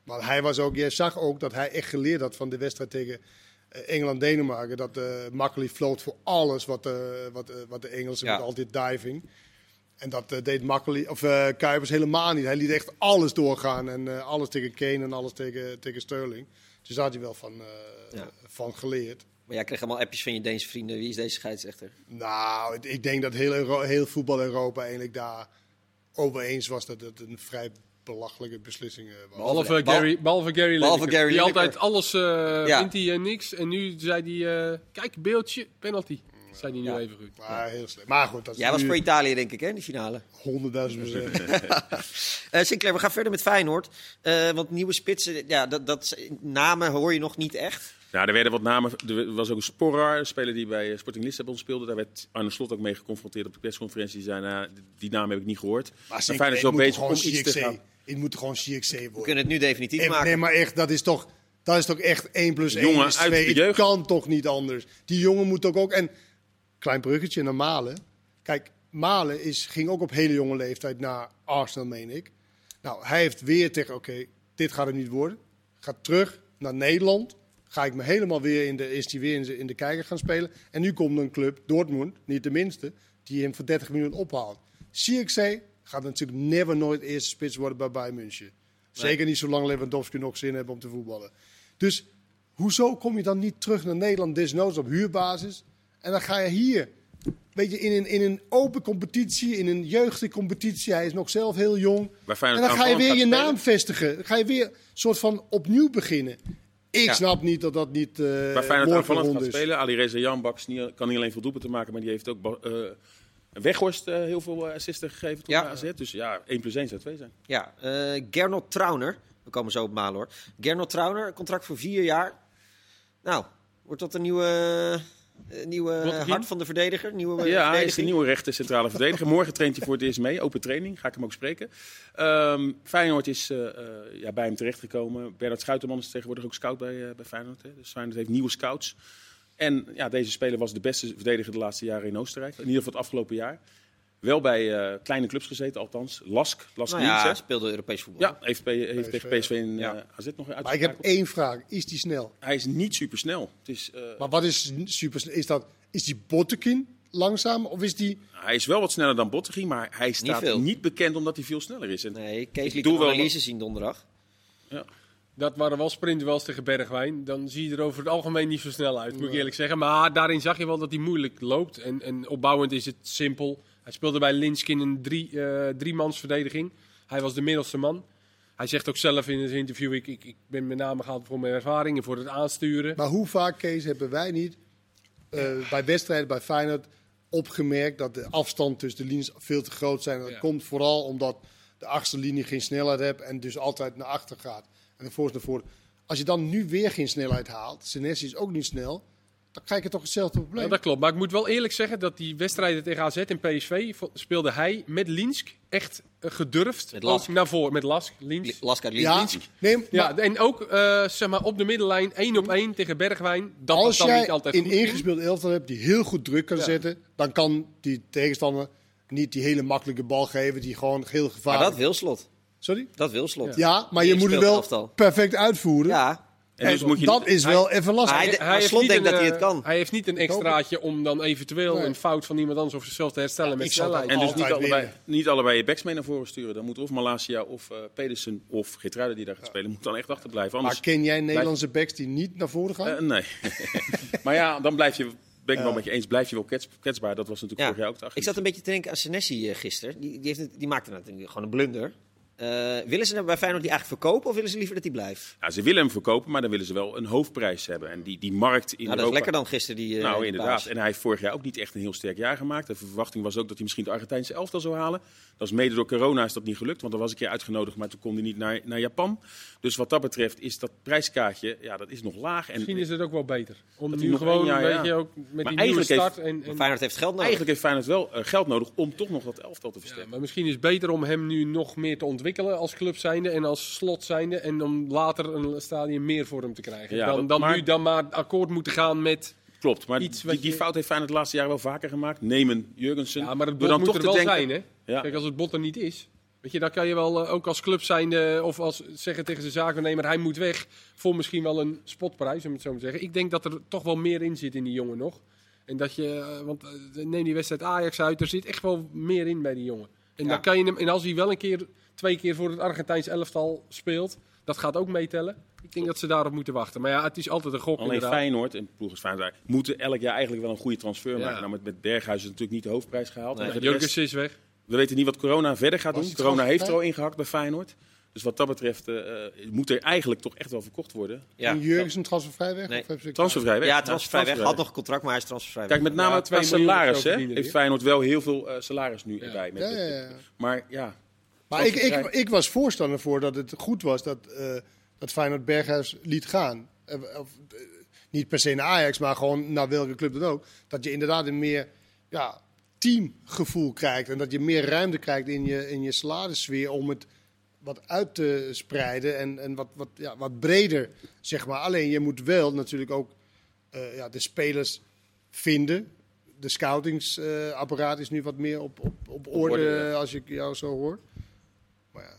Maar hij was ook, je zag ook dat hij echt geleerd had van de wedstrijd tegen eh, Engeland-Denemarken. Dat uh, Makkeli floot voor alles wat, eh, wat, wat de Engelsen Ja. met altijd diving. En dat eh, deed Makkeli, of eh, Kuipers helemaal niet. Hij liet echt alles doorgaan en eh, alles tegen Kane en alles tegen, tegen Sterling. Dus daar had hij wel van, eh, Ja. van geleerd. Maar jij kreeg allemaal appjes van je Deense vrienden. Wie is deze scheidsrechter? Nou, ik denk dat heel, Euro- heel voetbal Europa eigenlijk daar over eens was dat het een vrij belachelijke beslissing eh, was. Behalve Bal- Gary, behalve Gary Behalve Lineker, Gary Die Lineker. altijd alles eh Ja. wint hij en niks. En nu zei hij, eh, kijk, beeldje, penalty. Zei hij nu Ja. even goed. Maar heel slecht. Maar goed, dat is Jij was voor Italië, denk ik, hè, in de finale. 100.000 procent. Eh Sinclair, we gaan verder met Feyenoord. Eh, want nieuwe spitsen, ja, dat, dat, namen hoor je nog niet echt. Nou, er werden wat namen. Er was ook een Sporrar, een speler die bij Sporting Lissabon speelde. Daar werd Arne Slot ook mee geconfronteerd op de persconferentie. Die zei, nou, die naam heb ik niet gehoord. Maar Feyenoord is wel bezig om iets te gaan. Het moet gewoon CXC We worden. kunnen het nu definitief maken. nee, maar echt, dat is toch, dat is toch echt 1 plus 1 Jongen is uit 2. de Het jeugd. kan toch niet anders. Die jongen moet ook ook... En klein bruggetje naar Malen. Kijk, Malen is, ging ook op hele jonge leeftijd naar Arsenal, meen ik. Nou, hij heeft weer tegen, oké, dit gaat het niet worden. Gaat terug naar Nederland. Ga ik me helemaal weer in de, is hij weer in de, in de kijker gaan spelen. En nu komt een club, Dortmund, niet de minste, die hem voor 30 miljoen ophaalt. CXC gaat natuurlijk never nooit eerste spits worden bij Bayern München. Zeker niet zolang Lewandowski nog zin heeft om te voetballen. Dus hoezo kom je dan niet terug naar Nederland, desnoods op huurbasis? En dan ga je hier, weet je, in een, in een open competitie, in een jeugdige competitie. Hij is nog zelf heel jong. En dan ga je weer je naam vestigen. Dan ga je weer een soort van opnieuw beginnen. Ik Ja. snap niet dat dat niet eh Waar Feyenoord aanvallend voor gaat is. spelen. Ali Reza Janbaks niet- kan niet alleen veel doelpunten maken, maar die heeft ook eh, Weghorst eh, heel veel assisten gegeven tot Ja. AZ. Dus ja, 1 plus 1 zou 2 zijn. Ja, eh Gernot Trauner. We komen zo op Malen hoor. Gernot Trauner, contract voor vier jaar. Nou, wordt dat een nieuwe, nieuwe Botteguin? hart van de verdediger? Nieuwe eh, Ja, hij is de nieuwe rechter centrale verdediger. Morgen traint hij voor het eerst mee. Open training, ga ik hem ook spreken. Ehm Feyenoord is eh, eh, ja, bij hem terechtgekomen. Bernard Schuiterman is tegenwoordig ook scout bij, eh, bij Feyenoord. Hè. Dus Feyenoord heeft nieuwe scouts. En ja, deze speler was de beste verdediger de laatste jaren in Oostenrijk. In ieder geval het afgelopen jaar. Wel bij eh, kleine clubs gezeten, althans. Lask, Lask Nou ja, speelde Europees voetbal. Ja, heeft, heeft PSV, tegen PSV in ja. eh, AZ nog Maar ik heb één vraag. Is die snel? Hij is niet super snel. Het is, eh, Maar wat is super snel? Is, dat, is die Bottekin langzaam of is die... hij is wel wat sneller dan Bottegien, maar hij staat niet, bekend omdat hij veel sneller is. En Nee, Kees Ik liet doe een wel analyse zien donderdag. Dat waren wel sprintduels tegen Bergwijn. Dan zie je er over het algemeen niet zo snel uit, moet ik eerlijk zeggen. Maar daarin zag je wel dat hij moeilijk loopt. En, en opbouwend is het simpel. Hij speelde bij Linsk in een drie, eh driemansverdediging. Hij was de middelste man. Hij zegt ook zelf in het interview, ik, ik, ik ben met name gehaald voor mijn ervaring en voor het aansturen. Maar hoe vaak, Kees, hebben wij niet eh, bij wedstrijden bij Feyenoord opgemerkt dat de afstand tussen de linies veel te groot zijn. En dat Ja. komt vooral omdat de achterste linie geen snelheid heeft en dus altijd naar achter gaat. En de voorste naar voren. Als je dan nu weer geen snelheid haalt, Senesi is ook niet snel, dan krijg je toch hetzelfde probleem. Ja, dat klopt. Maar ik moet wel eerlijk zeggen dat die wedstrijden tegen AZ en PSV speelde hij met Linsk echt eh, gedurfd. Met Lask. Naar voren, met Lask, Linsk. Laska ja, Linz. nee, maar Ja, en ook eh, zeg maar op de middenlijn één op één tegen Bergwijn. Dat als dan jij niet altijd een goed ging. ingespeeld elftal hebt die heel goed druk kan Ja. zetten, dan kan die tegenstander niet die hele makkelijke bal geven die gewoon heel Maar gevaarlijk dat wil slot. Sorry? Dat wil slot. Ja, maar je moet het wel elftal. perfect uitvoeren. Ja, En dus moet je dat is wel even lastig. Hij- Slot denkt een, dat hij eh, het kan. Hij heeft niet een extraatje om dan eventueel Nee. een fout van iemand anders of zichzelf te herstellen met ik zou dat snelheid. En dus niet allebei, niet allebei je backs mee naar voren sturen. Dan moet of Malasia of eh, Pedersen of Geertruiden die daar gaat spelen, moet dan echt achterblijven. maar Anders, ken jij Nederlandse backs die niet naar voren gaan? Eh, nee. maar ja, dan blijf je, ben ik Ja. wel met je eens, blijf je wel kwets- kwetsbaar. Dat was natuurlijk Ja. vorig jaar ook de ik zat een beetje te denken aan Senesi eh, gisteren. Die, die, heeft het, die maakte natuurlijk gewoon een blunder. Eh, willen ze hem bij Feyenoord die eigenlijk verkopen of willen ze liever dat hij blijft? Ja, ze willen hem verkopen, maar dan willen ze wel een hoofdprijs hebben. En die, die markt in Nou, dat is lekker dan gisteren die eh, Nou, die inderdaad. baas. En hij heeft vorig jaar ook niet echt een heel sterk jaar gemaakt. De verwachting was ook dat hij misschien het Argentijnse elftal zou halen. Dat is mede door corona is dat niet gelukt, want dan was ik een keer uitgenodigd, maar toen kon hij niet naar, naar Japan. Dus wat dat betreft is dat prijskaartje, ja, dat is nog laag. En Misschien is het ook wel beter. Om nu nog gewoon, weet ja. je, ook met die nieuwe eigenlijk heeft- start. En, Feyenoord heeft geld nodig. eigenlijk heeft Feyenoord wel eh, geld nodig om toch nog dat elftal te ja, versterken. maar misschien is het beter om hem nu nog meer te ontwikkelen als club zijnde en als slot zijnde. En om later een stadium meer voor hem te krijgen. Ja, dan dan maar- nu dan maar akkoord moeten gaan met... Klopt, maar Iets die, wat die je- fout heeft Feyenoord de laatste jaren wel vaker gemaakt. Nemen Jurgensen. Ja, maar het bot dan moet toch er wel denken- zijn, hè? Ja. Kijk, als het bot er niet is... Weet je, dan kan je wel eh, ook als club zijnde of als zeggen tegen zijn zakennemer... hij moet weg voor misschien wel een spotprijs, om het zo te zeggen. Ik denk dat er toch wel meer in zit in die jongen nog. En dat je... eh, want eh, neem die wedstrijd Ajax uit, er zit echt wel meer in bij die jongen. En, Ja. dan kan je hem, en als hij wel een keer, twee keer voor het Argentijns elftal speelt... dat gaat ook meetellen. Ik denk dat ze daarop moeten wachten. Maar ja, het is altijd een gok Alleen inderdaad. Feyenoord en ploeg als Feyenoord moeten elk jaar eigenlijk wel een goede transfer Ja. maken. Nou, met, met Berghuis is natuurlijk niet de hoofdprijs gehaald. Nee. Jurgensen is weg. we weten niet wat corona verder gaat doen. Corona heeft er al ingehakt bij Feyenoord. Dus wat dat betreft eh, eh, moet er eigenlijk toch echt wel verkocht worden. Ja. En Jurgensen transfervrij weg? Nee. Of hebben ze- Transfervrij weg. Ja, transfervrij weg. Had nog een contract, maar hij is transfervrij Kijk, weg. met name Ja, qua 2 miljoen salaris hè, heeft. Feyenoord wel heel veel eh, salaris nu Ja. erbij. Met, Ja, met- ja, ja. Maar ja, Maar ik, ik, ik was voorstander voor dat het goed was dat, eh, dat Feyenoord Berghuis liet gaan. Eh, of, eh, niet per se naar Ajax, maar gewoon naar welke club dan ook. Dat je inderdaad een meer ja, teamgevoel krijgt. En dat je meer ruimte krijgt in je, in je salarissfeer om het wat uit te spreiden. En, en wat, wat, ja, wat breder, zeg maar. Alleen je moet wel natuurlijk ook ja, de spelers vinden. De scoutingsapparaat is nu wat meer op, op, op orde, orde, ja. als ik jou zo hoor. Maar ja.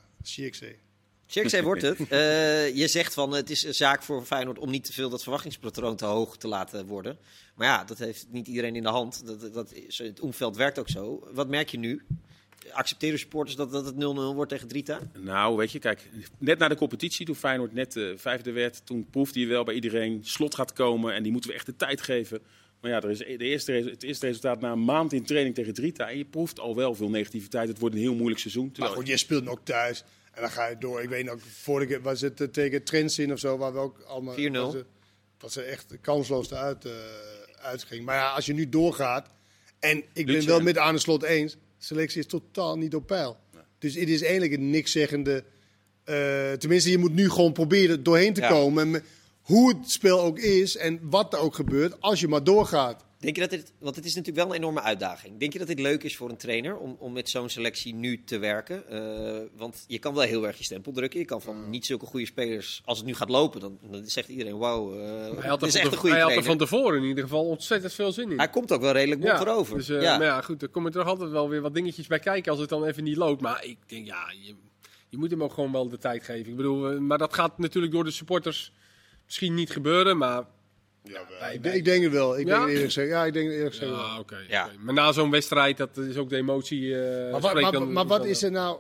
Cirkzee wordt het. Eh, je zegt van het is een zaak voor Feyenoord om niet te veel dat verwachtingspatroon te hoog te laten worden. Maar ja, dat heeft niet iedereen in de hand. Dat, dat is, het omveld werkt ook zo. Wat merk je nu? Accepteren supporters dat, dat het 0-0 wordt tegen Drita? Nou, weet je, kijk, net na de competitie, toen Feyenoord net eh, vijfde werd, toen proefde je wel bij iedereen, slot gaat komen en die moeten we echt de tijd geven. Maar ja, er is de eerste, het eerste resultaat na een maand in training tegen Drita en je proeft al wel veel negativiteit. Het wordt een heel moeilijk seizoen. Maar goed, je speelt ook thuis. En dan ga je door. Ik weet nog, vorige keer was het eh, tegen Trends in of zo, waar we ook allemaal... 4-0. Dat ze, dat ze echt kansloos eruit eh uitging. Maar ja, als je nu doorgaat En ik ben wel met Arne Slot eens. Selectie is totaal niet op peil. Dus het is eigenlijk een nikszeggende... eh tenminste, je moet nu gewoon proberen doorheen te Ja. komen. Hoe het spel ook is en wat er ook gebeurt, als je maar doorgaat. Denk je dat dit, want het is natuurlijk wel een enorme uitdaging. Denk je dat dit leuk is voor een trainer om, om met zo'n selectie nu te werken? Eh, want je kan wel heel erg je stempel drukken. Je kan van niet zulke goede spelers, als het nu gaat lopen, dan, dan zegt iedereen: wauw, eh Hij had, is er echt van, een goede hij had er van tevoren in ieder geval ontzettend veel zin in. Hij komt ook wel redelijk bond erover. Dus, eh, ja. Maar ja, goed, er komen toch altijd wel weer wat dingetjes bij kijken als het dan even niet loopt. Maar ik denk, ja, je, je moet hem ook gewoon wel de tijd geven. Ik bedoel, maar dat gaat natuurlijk door de supporters misschien niet gebeuren, maar... ik, denk- ik denk het wel. Ik Ja? denk eerlijk gezegd, ja, ik denk eerlijk gezegd wel. Ja, oké. Ja. Maar na zo'n wedstrijd, dat is ook de emotie... eh, Maar, wa- spreekt maar, dan- maar wat is er nou...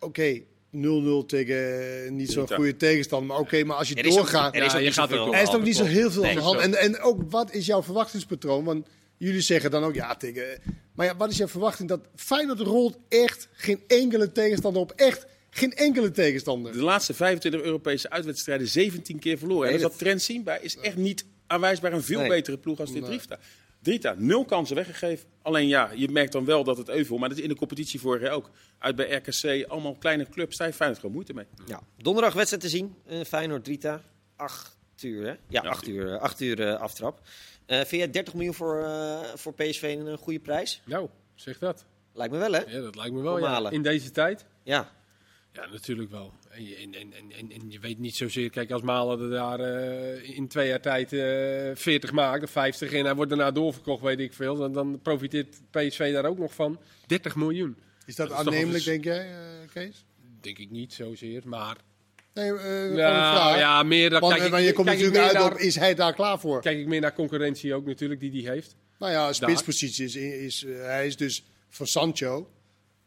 Oké, 0-0 tegen niet zo'n goede tegenstander. Maar oké, maar als je Er is ook- doorgaat... er is Ja, ook je niet gaat zoveel ook- Er is ook niet zo heel veel aan de hand. En, en ook, wat is jouw verwachtingspatroon? Want jullie zeggen dan ook, ja, tegen... Maar ja, wat is jouw verwachting? Dat Feyenoord rolt echt geen enkele tegenstander op. Echt geen enkele tegenstander. De laatste 25 Europese uitwedstrijden 17 keer verloren. En Nee, dat- dat trend zienbaar is echt niet aanwijsbaar een veel Nee. betere ploeg als dit Drita. Drita, nul kansen weggegeven. Alleen ja, je merkt dan wel dat het euvel, maar dat is in de competitie vorig jaar ook. Uit bij RKC, allemaal kleine clubs, daar heeft Feyenoord gewoon moeite mee. Ja. Donderdag wedstrijd te zien. eh Feyenoord Drita. 8 uur, hè? Ja, Ja, 8 uur, eh, acht uur eh, aftrap. Eh, vind jij 30 miljoen voor, eh, voor PSV een eh, goede prijs? Nou, zeg dat. Lijkt me wel, hè? Ja, dat lijkt me wel, ja. In deze tijd. Ja. Ja, natuurlijk wel. En je, en, en, en, je weet niet zozeer, kijk, als Malen er daar eh, in twee jaar tijd eh 40 maakt, of 50, en hij wordt daarna doorverkocht, weet ik veel, dan, dan profiteert PSV daar ook nog van. 30 miljoen. Is dat, is aannemelijk, denk jij, eh, Kees? Denk ik niet zozeer, maar... Nee, Nou, vraag. ja, meer dan Want kijk ik, maar je komt natuurlijk uit naar, op, is hij daar klaar voor? Kijk ik meer naar concurrentie ook natuurlijk, die die heeft. Nou ja, spitspositie is, is eh, hij is dus voor Sancho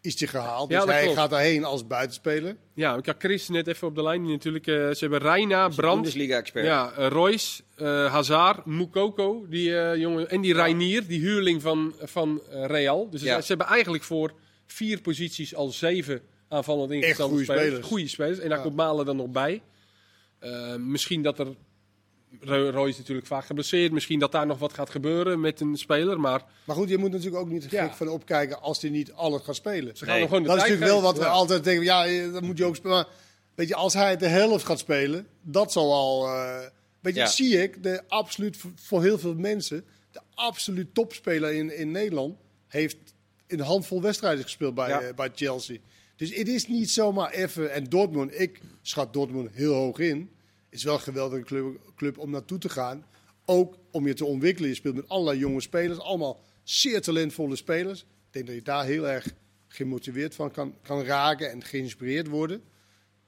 is hij gehaald. Ja, dus hij klopt. gaat daarheen als buitenspeler. Ja, ik had Chris net even op de lijn. die Natuurlijk, eh, ze hebben Reina, Brand, Bundesliga-expert. ja, eh, Royce, eh, Hazard, Mukoko, die eh, jongen, en die Reinier, die huurling van, van Real. Dus Ja. ze hebben eigenlijk voor vier posities al zeven aanvallend ingestelde goede spelers. Goede spelers. En daar Ja. komt Malen dan nog bij. Eh, misschien dat er... Ro- Roy is natuurlijk vaak geblesseerd. Misschien dat daar nog wat gaat gebeuren met een speler. Maar Maar goed, je moet natuurlijk ook niet Ja. gek van opkijken als hij niet alles gaat spelen. ze gaan Nee. gewoon de Dat is natuurlijk wel wat we Ja. altijd denken. Ja, eh, dat moet je ook spelen. Maar weet je, als hij de helft gaat spelen, dat zal al. eh, weet je, Ja. zie ik. De absoluut voor- heel veel mensen, de absoluut topspeler in, in Nederland heeft een handvol wedstrijden gespeeld bij, Ja. eh, bij Chelsea. Dus het is niet zomaar even. En Dortmund, ik schat Dortmund heel hoog in. Is wel een geweldige club, club om naartoe te gaan. Ook om je te ontwikkelen. Je speelt met allerlei jonge spelers. Allemaal zeer talentvolle spelers. Ik denk dat je daar heel erg gemotiveerd van kan, kan raken en geïnspireerd worden.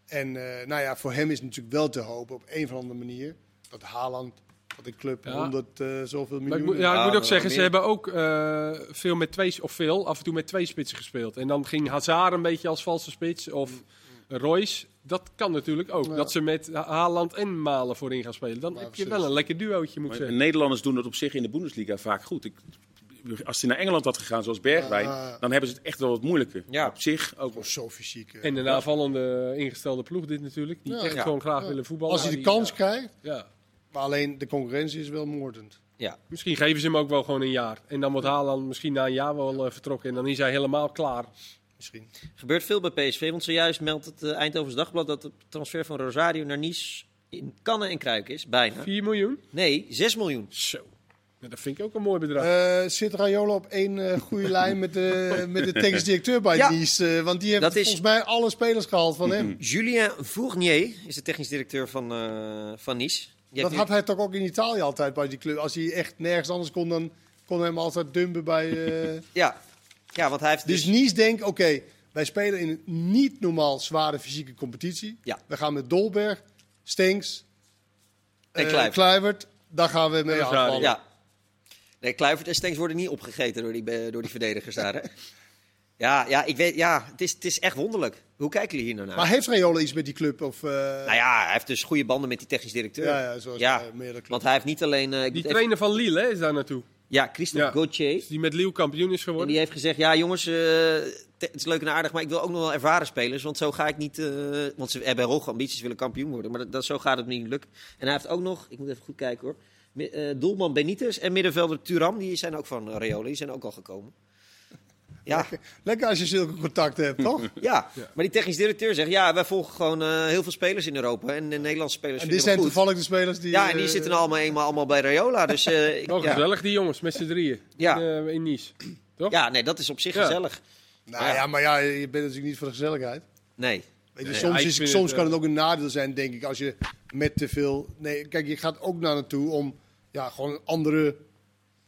En eh, nou ja, voor hem is het natuurlijk wel te hopen op een of andere manier dat Haaland, dat de club Ja. 100 eh, zoveel ik miljoen. moet, ja, ik moet ook zeggen, ze hebben ook eh, veel met twee, of veel, af en toe met twee spitsen gespeeld. En dan ging Hazard een beetje als valse spits, of Royce. Dat kan natuurlijk ook. Ja. Dat ze met Ha- Haaland en Malen voorin gaan spelen. Dan Ja, heb je wel een lekker duootje, moet Maar zeggen. Nederlanders doen dat op zich in de Bundesliga vaak goed. Ik, als hij naar Engeland had gegaan, zoals Bergwijn, Ah. dan hebben ze het echt wel wat moeilijker. Ja. Op zich ook. Oh, zo fysiek. eh. En een aanvallende ingestelde ploeg dit natuurlijk. Die Ja. echt Ja. gewoon graag Ja. willen voetballen. Als hij de kans krijgt, Ja. maar alleen de concurrentie is wel moordend. Ja. Misschien geven ze hem ook wel gewoon een jaar. En dan wordt Haaland misschien na een jaar wel eh, vertrokken. En dan is hij helemaal klaar. Misschien. Gebeurt veel bij PSV, want zojuist meldt het uh, Eindhovens Dagblad dat de transfer van Rosario naar Nice in kannen en kruiken is. Bijna. 4 miljoen? Nee, 6 miljoen. Zo. Dat vind ik ook een mooi bedrag. Eh, zit Raiola op één eh, goede lijn met de, met de technisch directeur bij Ja. Nice? eh, want die heeft Dat is- volgens mij alle spelers gehaald van hem. Julien Fournier is de technisch directeur van, eh, van Nice. Die Dat had hij toch ook in Italië altijd bij die club. Als hij echt nergens anders kon, dan kon hij hem altijd dumpen bij... eh, ja. Ja, want hij heeft Dus dus... Nice denkt, oké, wij spelen in een niet normaal zware fysieke competitie. Ja. We gaan met Dolberg, Stenks, En eh, Kluivert. Kluivert. Daar gaan we mee aanvallen. Ja. Nee, Kluivert en Stenks worden niet opgegeten door die, eh, door die verdedigers daar, hè? Ja, ja, ik weet, ja het, is, het is echt wonderlijk. Hoe kijken jullie hier nou naar? Maar heeft Raiola iets met die club? Of, eh, Nou ja, hij heeft dus goede banden met die technisch directeur. ja, ja, zoals Ja, bij meerdere clubs. Want hij heeft niet alleen... eh, ik Die even- trainer van Lille hè, is daar naartoe. Ja, Christophe Ja. Gauthier. Dus die met Lille kampioen is En geworden. die heeft gezegd, ja jongens, eh, het is leuk en aardig, maar ik wil ook nog wel ervaren spelers. Want zo ga ik niet, eh, want ze hebben hoge ambities, willen kampioen worden. Maar dat, dat, zo gaat het niet lukken. En hij heeft ook nog, ik moet even goed kijken hoor, eh, doelman Benitez en middenvelder Turam, die zijn ook van Rayola, die zijn ook al gekomen. Ja, Lekker als je zulke contacten hebt, toch? ja, maar die technisch directeur zegt, ja, wij volgen gewoon eh, heel veel spelers in Europa en de Nederlandse spelers En dit vinden zijn goed. toevallig de spelers die... Ja, en die eh, zitten allemaal, eenmaal allemaal bij Rayola, dus eh, ik- ja. gezellig, die jongens, met z'n drieën. Ja. In, in Nice. Toch? ja, nee, dat is op zich Ja. gezellig. Nou Ja. ja, maar ja, je bent natuurlijk niet voor de gezelligheid. Nee, Weet je, Nee, soms is, soms het, kan het ook een nadeel zijn, denk ik, als je met te veel... Nee, kijk, je gaat ook naar naartoe om ja, gewoon een andere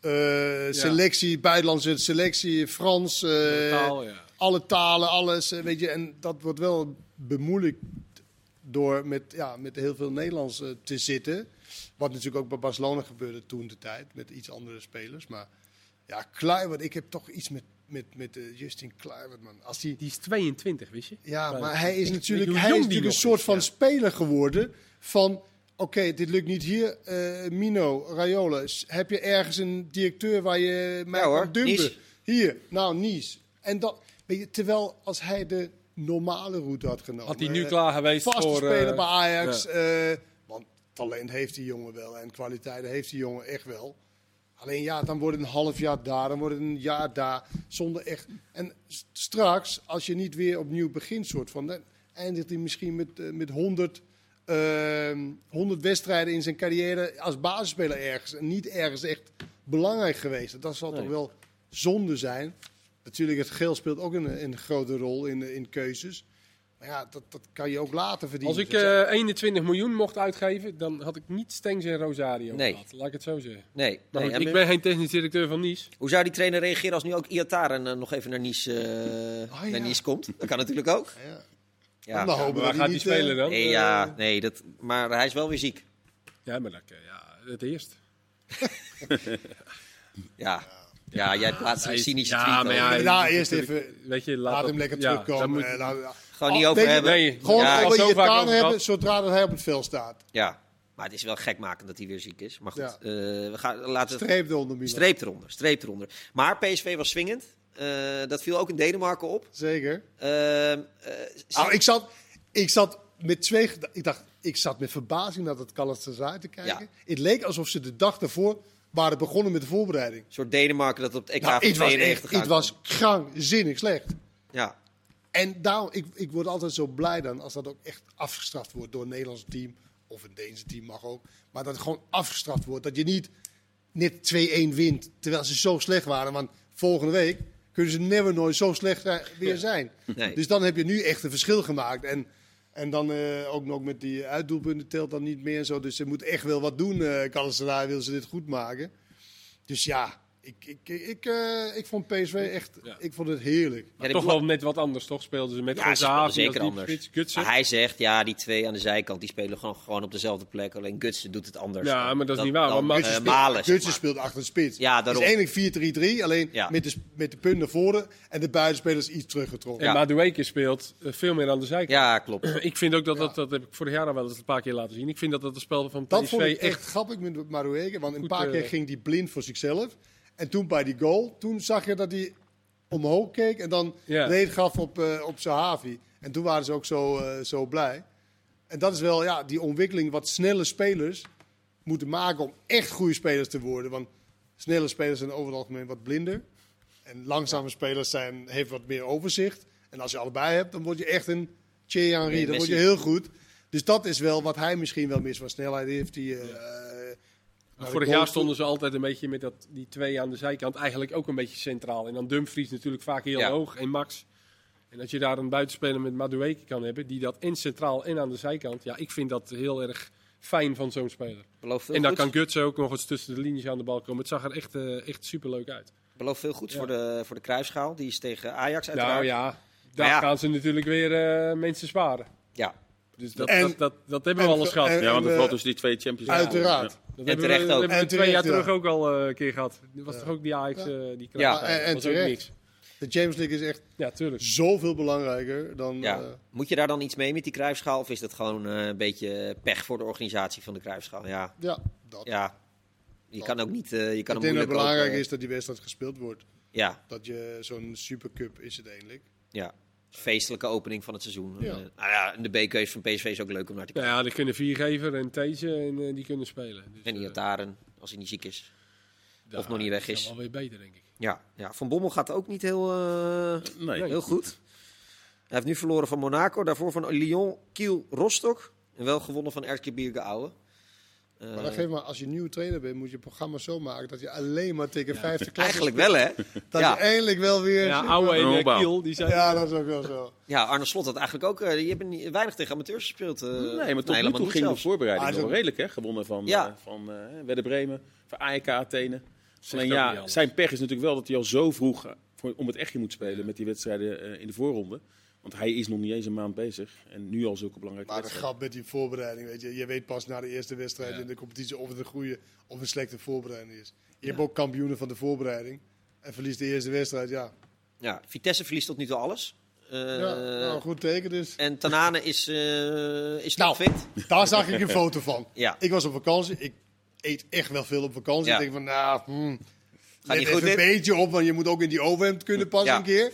eh, selectie, buitenlandse selectie, Frans, eh, Taal, ja. alle talen, alles, eh, weet je. En dat wordt wel bemoeilijkt door met, ja, met heel veel Nederlands te zitten. Wat natuurlijk ook bij Barcelona gebeurde toen de tijd, met iets andere spelers. Maar ja, Kluivert, ik heb toch iets met, met, met Justin Kluivert, man. Als die, Die is 22, wist je? ja, Maar maar hij is ik- natuurlijk, hij is natuurlijk een soort is, van ja. speler geworden van... Oké, dit lukt niet hier. eh, Mino, Raiola. Heb je ergens een directeur waar je mij Ja, hoor, kan dumpen? Nice. Hier, nou, Nice. En dat, weet je, terwijl als hij de normale route had genomen... Had hij nu klaar geweest vaste voor... speler eh, bij Ajax. eh, want talent heeft die jongen wel en kwaliteiten heeft die jongen echt wel. Alleen ja, dan wordt het een half jaar daar, dan wordt het een jaar daar, zonder echt... En straks, als je niet weer opnieuw begint, soort van, dan eindigt hij misschien met, eh, met 100, ehm 100 wedstrijden in zijn carrière als basisspeler ergens. En niet ergens echt belangrijk geweest. Dat zal Nee. toch wel zonde zijn. Natuurlijk, het geld speelt ook een, een grote rol in, in keuzes. Maar ja, dat, dat kan je ook later verdienen. Als ik Dus, eh, 21 miljoen mocht uitgeven, dan had ik niet Stengs en Rosario Nee. gehad. Laat ik het zo zeggen. nee. Maar nee. goed, ik ben geen technisch directeur van Nice. Hoe zou die trainer reageren als nu ook Iataren eh, nog even naar Nice, eh, Oh, ja. naar Nice komt? Dat kan natuurlijk ook. ja. Ja. Dan hopen Maar we waar gaat hij spelen eh, dan? Nee, Eh, ja, nee dat, maar hij is wel weer ziek. Ja, maar dat, eh, ja, het eerst. Ja, ja jij plaatst een cynische ja, tweet maar over. ja, Ja, hij- eerst even- Weet je, laat, hem lekker ja, terugkomen. moet- Eh, nou, Gewoon niet over hebben. Nee, Gewoon Ja, over je over hebben zodra dat hij op het veld staat. Ja, maar het is wel gek maken dat hij weer ziek is. Maar goed, Ja. eh, we gaan laten Streep eronder, Milan. streep eronder, streep eronder. Maar PSV was swingend. Eh, dat viel ook in Denemarken op. Zeker. Nou, ik zat, ik zat met twee Ik dacht, ik zat met verbazing naar dat Galatasaray te kijken. Ja. Het leek alsof ze de dag daarvoor waren begonnen met de voorbereiding. Een soort Denemarken dat op het EK Nou, van het was, 92 echt, het was krankzinnig slecht. Ja, En daarom, ik, ik word altijd zo blij dan als dat ook echt afgestraft wordt door een Nederlands team. Of een Deense team mag ook. Maar dat het gewoon afgestraft wordt. Dat je niet net 2-1 wint terwijl ze zo slecht waren. Want volgende week kunnen ze never nooit zo slecht weer zijn. Nee. Dus dan heb je nu echt een verschil gemaakt. En, en dan eh, ook nog met die uitdoelpunten telt dan niet meer en zo. Dus ze moet echt wel wat doen. Galatasaray wil ze dit goed maken. Dus ja, ik, ik, ik, eh, ik vond PSV echt, Ja. ik vond het heerlijk. Maar Ja, toch die wel net wat anders, toch? Speelden ze met Ja, zeker anders. Gutsen. Maar hij zegt, ja, die twee aan de zijkant, die spelen gewoon, gewoon op dezelfde plek. Alleen Gutsen doet het anders. Ja, maar dat is dan- niet waar, dan, eh, Gutsen Malen, zeg Gutsen maar. speelt achter de spits. Ja, Het is eigenlijk 4-3-3, alleen Ja. met, de, met de punt naar voren en de buitenspelers iets teruggetrokken. En. Madueke speelt eh, veel meer aan de zijkant. Ja, klopt. Ik vind ook dat, dat, dat heb ik vorig jaar al wel eens een paar keer laten zien. Ik vind dat dat de spel van Dat PSV vond ik echt... echt grappig met Maruege, want een paar eh, keer ging hij blind voor zichzelf. En toen bij die goal, toen zag je dat hij omhoog keek en dan leed gaf op, eh op Sahavi. En toen waren ze ook zo, eh, zo blij. En dat is wel ja, die ontwikkeling wat snelle spelers moeten maken om echt goede spelers te worden. Want snelle spelers zijn over het algemeen wat blinder. En langzame spelers zijn, heeft wat meer overzicht. En als je allebei hebt, dan word je echt een Thierry Henry. Nee, dan word je heel goed. Dus dat is wel wat hij misschien wel mist. Van snelheid heeft hij... eh, de Vorig jaar stonden ze altijd een beetje met dat, die twee aan de zijkant eigenlijk ook een beetje centraal. En dan Dumfries natuurlijk vaak heel Ja. hoog en Max. En dat je daar een buitenspeler met Madueke kan hebben, die dat en centraal en aan de zijkant. Ja, ik vind dat heel erg fijn van zo'n speler. Belooft en dan goeds. kan Gutsen ook nog eens tussen de linies aan de bal komen. Het zag er echt, eh, echt superleuk uit. Belooft veel goeds Ja. voor, de, voor de kruisschaal. Die is tegen Ajax uiteraard. Nou ja, daar ja. gaan ze natuurlijk weer eh, mensen sparen. Ja. Dus dat, En- dat, dat, dat hebben we en- al eens gehad. en- Ja, want dat eh, valt dus die twee Champions League. Uiteraard. Ja. Dat En terecht we, dat ook. hebben we En twee jaar terug ja. ook al eh, een keer gehad. Dat was toch ook die Ajax, Ja. eh, die Ja, kruis. en- en dat was ook terecht. niks. De Champions League is echt Ja, tuurlijk. zoveel belangrijker dan... Ja. eh, Moet je daar dan iets mee met die kruisschaal? Of is dat gewoon eh, een beetje pech voor de organisatie van de kruisschaal? Ja, ja, dat. ja. Je kan ook niet... eh, je kan ik hem denk dat het belangrijk ook, eh, is dat die wedstrijd gespeeld wordt. Ja, Dat je zo'n supercup is het eindelijk. ja. Feestelijke opening van het seizoen. Ja. Eh, nou ja, en de B-keus van PSV is ook leuk om naar te kijken. ja, die kunnen Viergever en These en eh, die kunnen spelen. Dus, En eh, Iataren. als hij niet ziek is. Ja, Of nog niet weg dat is. wel weer beter, denk ik. Ja, ja Van Bommel gaat ook niet heel, eh, Nee. heel goed. Hij heeft nu verloren van Monaco, daarvoor van Lyon, Kiel, Rostock. En wel gewonnen van Erzgebirge Aue. Eh, Maar dan geef maar, als je nieuwe trainer bent, moet je het programma zo maken dat je alleen maar tegen vijfde klasse eigenlijk wel, hè? Dat Ja. je eindelijk wel weer... Ja, Ouwe en Een eh. Kiel, die zijn... Ja, dat is ook wel zo. Ja, Arne Slot had eigenlijk ook... eh, hebben niet, weinig tegen amateurs gespeeld. Nee, maar Nee, tot nu helemaal toe niet ging de voorbereiding Ah, wel redelijk, hè? Gewonnen van, Ja. van eh Werder Bremen, van AEK Athene. Alleen ja, zijn pech is natuurlijk wel dat hij al zo vroeg voor, om het echtje moet spelen met die wedstrijden in de voorronde. Want hij is nog niet eens een maand bezig. En nu al zulke belangrijke Maar de grap met die voorbereiding, weet je. Je weet pas na de eerste wedstrijd Ja. in de competitie of het een goede of een slechte voorbereiding is. Je hebt ook kampioenen van de voorbereiding. En verliest de eerste wedstrijd, ja. Ja, Vitesse verliest tot nu toe alles. Eh, ja nou, een goed teken dus. En Tanane is, eh is Nou, topfit. Daar zag ik een foto van. Ja. Ik was op vakantie. Ik eet echt wel veel op vakantie. Ja. Ik denk van, nou, hmm, let niet even een beetje op, want je moet ook in die overhemd kunnen passen Ja. een keer.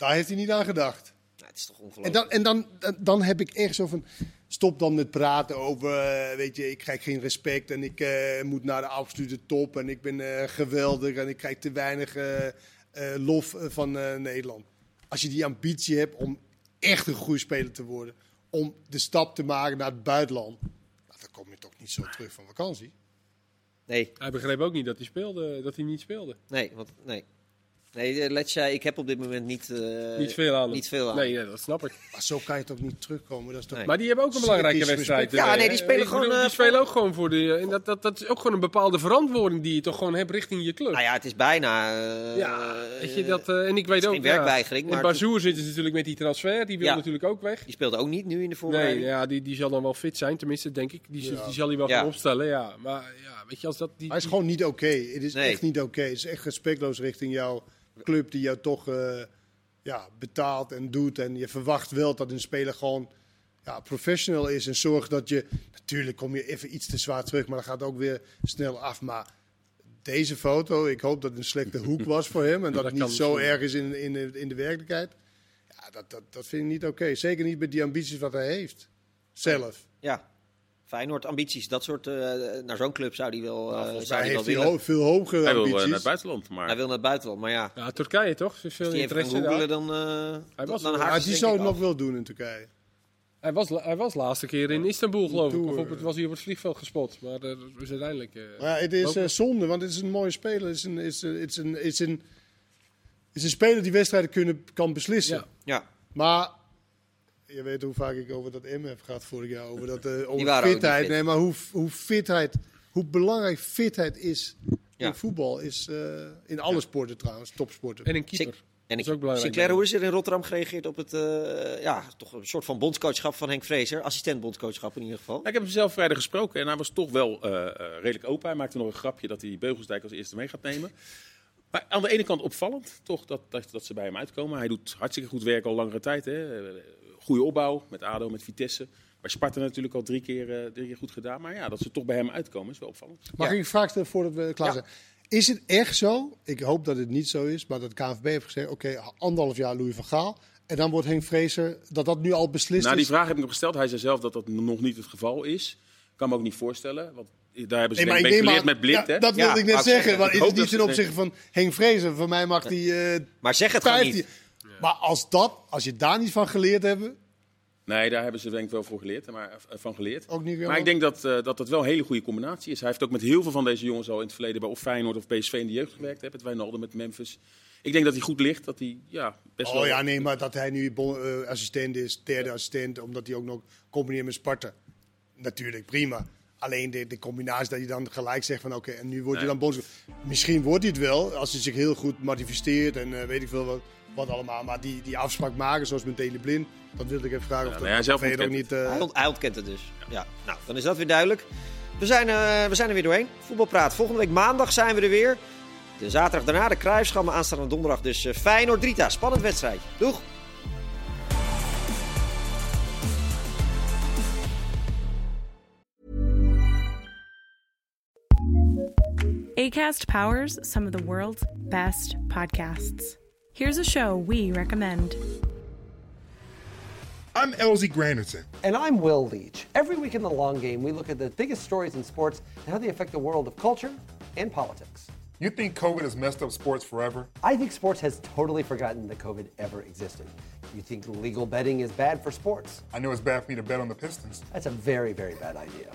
Daar heeft hij niet aan gedacht. Nou, het is toch En, ongelooflijk. dan, en dan, dan- dan heb ik echt zo van. Stop dan met praten over. eh, weet je, ik krijg geen respect. En ik eh, moet naar de absolute top. En ik ben eh, geweldig. En ik krijg te weinig lof van eh, Nederland. Als je die ambitie hebt om echt een goede speler te worden. Om de stap te maken naar het buitenland. nou, dan kom je toch niet zo terug van vakantie. Nee, Hij begreep ook niet dat hij, speelde, dat hij niet speelde. nee, want, nee. Nee, eh, Let zei, ik heb op dit moment niet, eh, niet veel aan hem. niet veel aan. Nee, ja, dat snap ik. Maar zo kan je toch niet terugkomen. Dat is toch... Nee. Maar die hebben ook een belangrijke wedstrijd. Ja, eh, nee, die spelen gewoon, bedoel, eh, die spelen ook gewoon voor de... En dat, dat, dat is ook gewoon een bepaalde verantwoording die je toch gewoon hebt richting je club. Nou ja, het is bijna... eh, Ja, weet je dat... eh, en ik weet ook... geen ja, werkweigering, En maar- Bazoer zit dus natuurlijk met die transfer. Die wil Ja. natuurlijk ook weg. Die speelde ook niet nu in de Nee, voorbereiding. ja, die, die zal dan wel fit zijn, tenminste, denk ik. Die, Ja. die zal hij wel Ja. gaan opstellen, ja. Maar ja, weet je, als dat... Die, Hij is gewoon niet oké. Het is Nee. echt niet oké. Het is echt respectloos richting jouw club die jou toch eh, ja, betaalt en doet. En je verwacht wel dat een speler gewoon ja, professional is en zorgt dat je... Natuurlijk kom je even iets te zwaar terug, maar dan gaat het ook weer snel af. Maar deze foto, ik hoop dat het een slechte hoek was voor hem. En dat, dat het niet zo erg is in, in, de, in de werkelijkheid. Ja, dat, dat, dat vind ik niet oké. Zeker niet met die ambities wat hij heeft. Zelf. Ja. Feyenoord, ambities, dat soort... eh, naar zo'n club zou die wel, eh, Volgens zou die wel heeft hij willen. ho- veel hogere Hij wil eh, ambities. naar het buitenland, maar Hij wil naar het buitenland, maar ja... ja, Turkije toch? Veel Als die even gaan interesse googelen, dan, eh Hij was dan Ja, ze die zou het nog wel doen in Turkije. Hij was, hij was laatste keer in Istanbul, geloof ik. Of op het, was hij op het vliegveld gespot. Maar dat is uiteindelijk... eh, Maar ja, het is zonde, want het is een mooie speler. Het is een, het is een, het is een, het is een, het is een speler die wedstrijden kunnen, kan beslissen. Ja. Ja, Maar je weet hoe vaak ik over dat M heb gehad vorig jaar. Over, dat, eh, over fitheid. fit. Nee, maar hoe, hoe fitheid, hoe belangrijk fitheid is Ja. in voetbal. Is eh, in alle sporten trouwens, topsporten. En een keeper. Sick. En Dat ik, is ook belangrijk. Sinclair, hoe is er in Rotterdam gereageerd op het, eh, ja, toch een soort van bondscoachschap van Henk Vrezer? Assistent bondscoachschap in ieder geval. Ja, ik heb hem zelf vrijdag gesproken en hij was toch wel eh, eh, redelijk open. Hij maakte nog een grapje dat hij Beugelsdijk als eerste mee gaat nemen. Maar aan de ene kant opvallend, toch, dat, dat, dat ze bij hem uitkomen. Hij doet hartstikke goed werk al langere tijd. Hè. Goede opbouw met ADO, met Vitesse. Bij Sparta natuurlijk al drie keer, eh, drie keer goed gedaan. Maar ja, dat ze toch bij hem uitkomen is wel opvallend. Mag Ja. ik een vraag stellen voordat we klaar Ja. zijn? Is het echt zo, ik hoop dat het niet zo is, maar dat KNVB heeft gezegd, oké, anderhalf jaar Louis van Gaal. En dan wordt Henk Vrezer, dat dat nu al beslist Nou, die is. vraag heb ik nog gesteld. Hij zei zelf dat dat nog niet het geval is. kan me ook niet voorstellen. Want daar hebben ze Nee, denk geleerd aan- met blind. ja, hè? dat wilde Ja, ik net zeggen. Want het is niet ten opzichte van Henk Vrezer. Voor mij mag die eh Maar zeg het gewoon 15. niet. Maar als dat, als je daar niet van geleerd hebt, Nee, daar hebben ze denk ik wel voor geleerd, maar, eh, van geleerd. ook niet Maar ik denk dat, eh, dat dat wel een hele goede combinatie is. Hij heeft ook met heel veel van deze jongens al in het verleden bij of Feyenoord of PSV in de jeugd gewerkt. Hè, met Wijnaldum, met Memphis. Ik denk dat hij goed ligt, dat hij ja, best wel... Oh ja, nee, maar dat hij nu bon- eh, assistent is, derde assistent, omdat hij ook nog combineert met Sparta. Natuurlijk, prima. Alleen de, de combinatie dat je dan gelijk zegt van oké, en nu wordt Nee. hij dan bondscoach. Misschien wordt hij het wel, als hij zich heel goed manifesteert en eh, weet ik veel wat, wat allemaal. Maar die, die afspraak maken, zoals met Dele Blind, dat wilde ik even vragen. of Ja, dat, zelf weet je ook ontkent niet... eh, Hij, ont- hij ontkent het dus. Ja. Nou, dan is dat weer duidelijk. We zijn, eh, we zijn er weer doorheen. Voetbalpraat. Volgende week maandag zijn we er weer. De zaterdag daarna de Kruisscham, maar aanstaande donderdag dus eh, Feyenoord Drita. Spannend wedstrijd. Doeg! ACAST powers some of the world's best podcasts. Here's a show we recommend. I'm Elsie Granderson. And I'm Will Leach. Every week in the long game, we look at the biggest stories in sports and how they affect the world of culture and politics. You think COVID has messed up sports forever? I think sports has totally forgotten that COVID ever existed. You think legal betting is bad for sports? I know it's bad for me to bet on the Pistons. That's a very, very bad idea.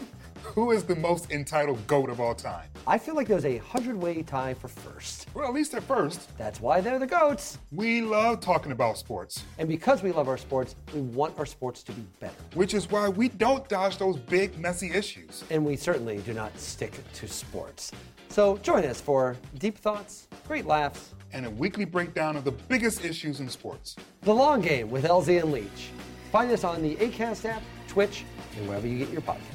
Who is the most entitled GOAT of all time? I feel like there's a hundred way tie for first. Well, at least at first. That's why they're the GOATs. We love talking about sports. And because we love our sports, we want our sports to be better. Which is why we don't dodge those big, messy issues. And we certainly do not stick to sports. So join us for deep thoughts, great laughs, and a weekly breakdown of the biggest issues in sports. The Long Game with LZ and Leach. Find us on the ACAST app, Twitch, and wherever you get your podcasts.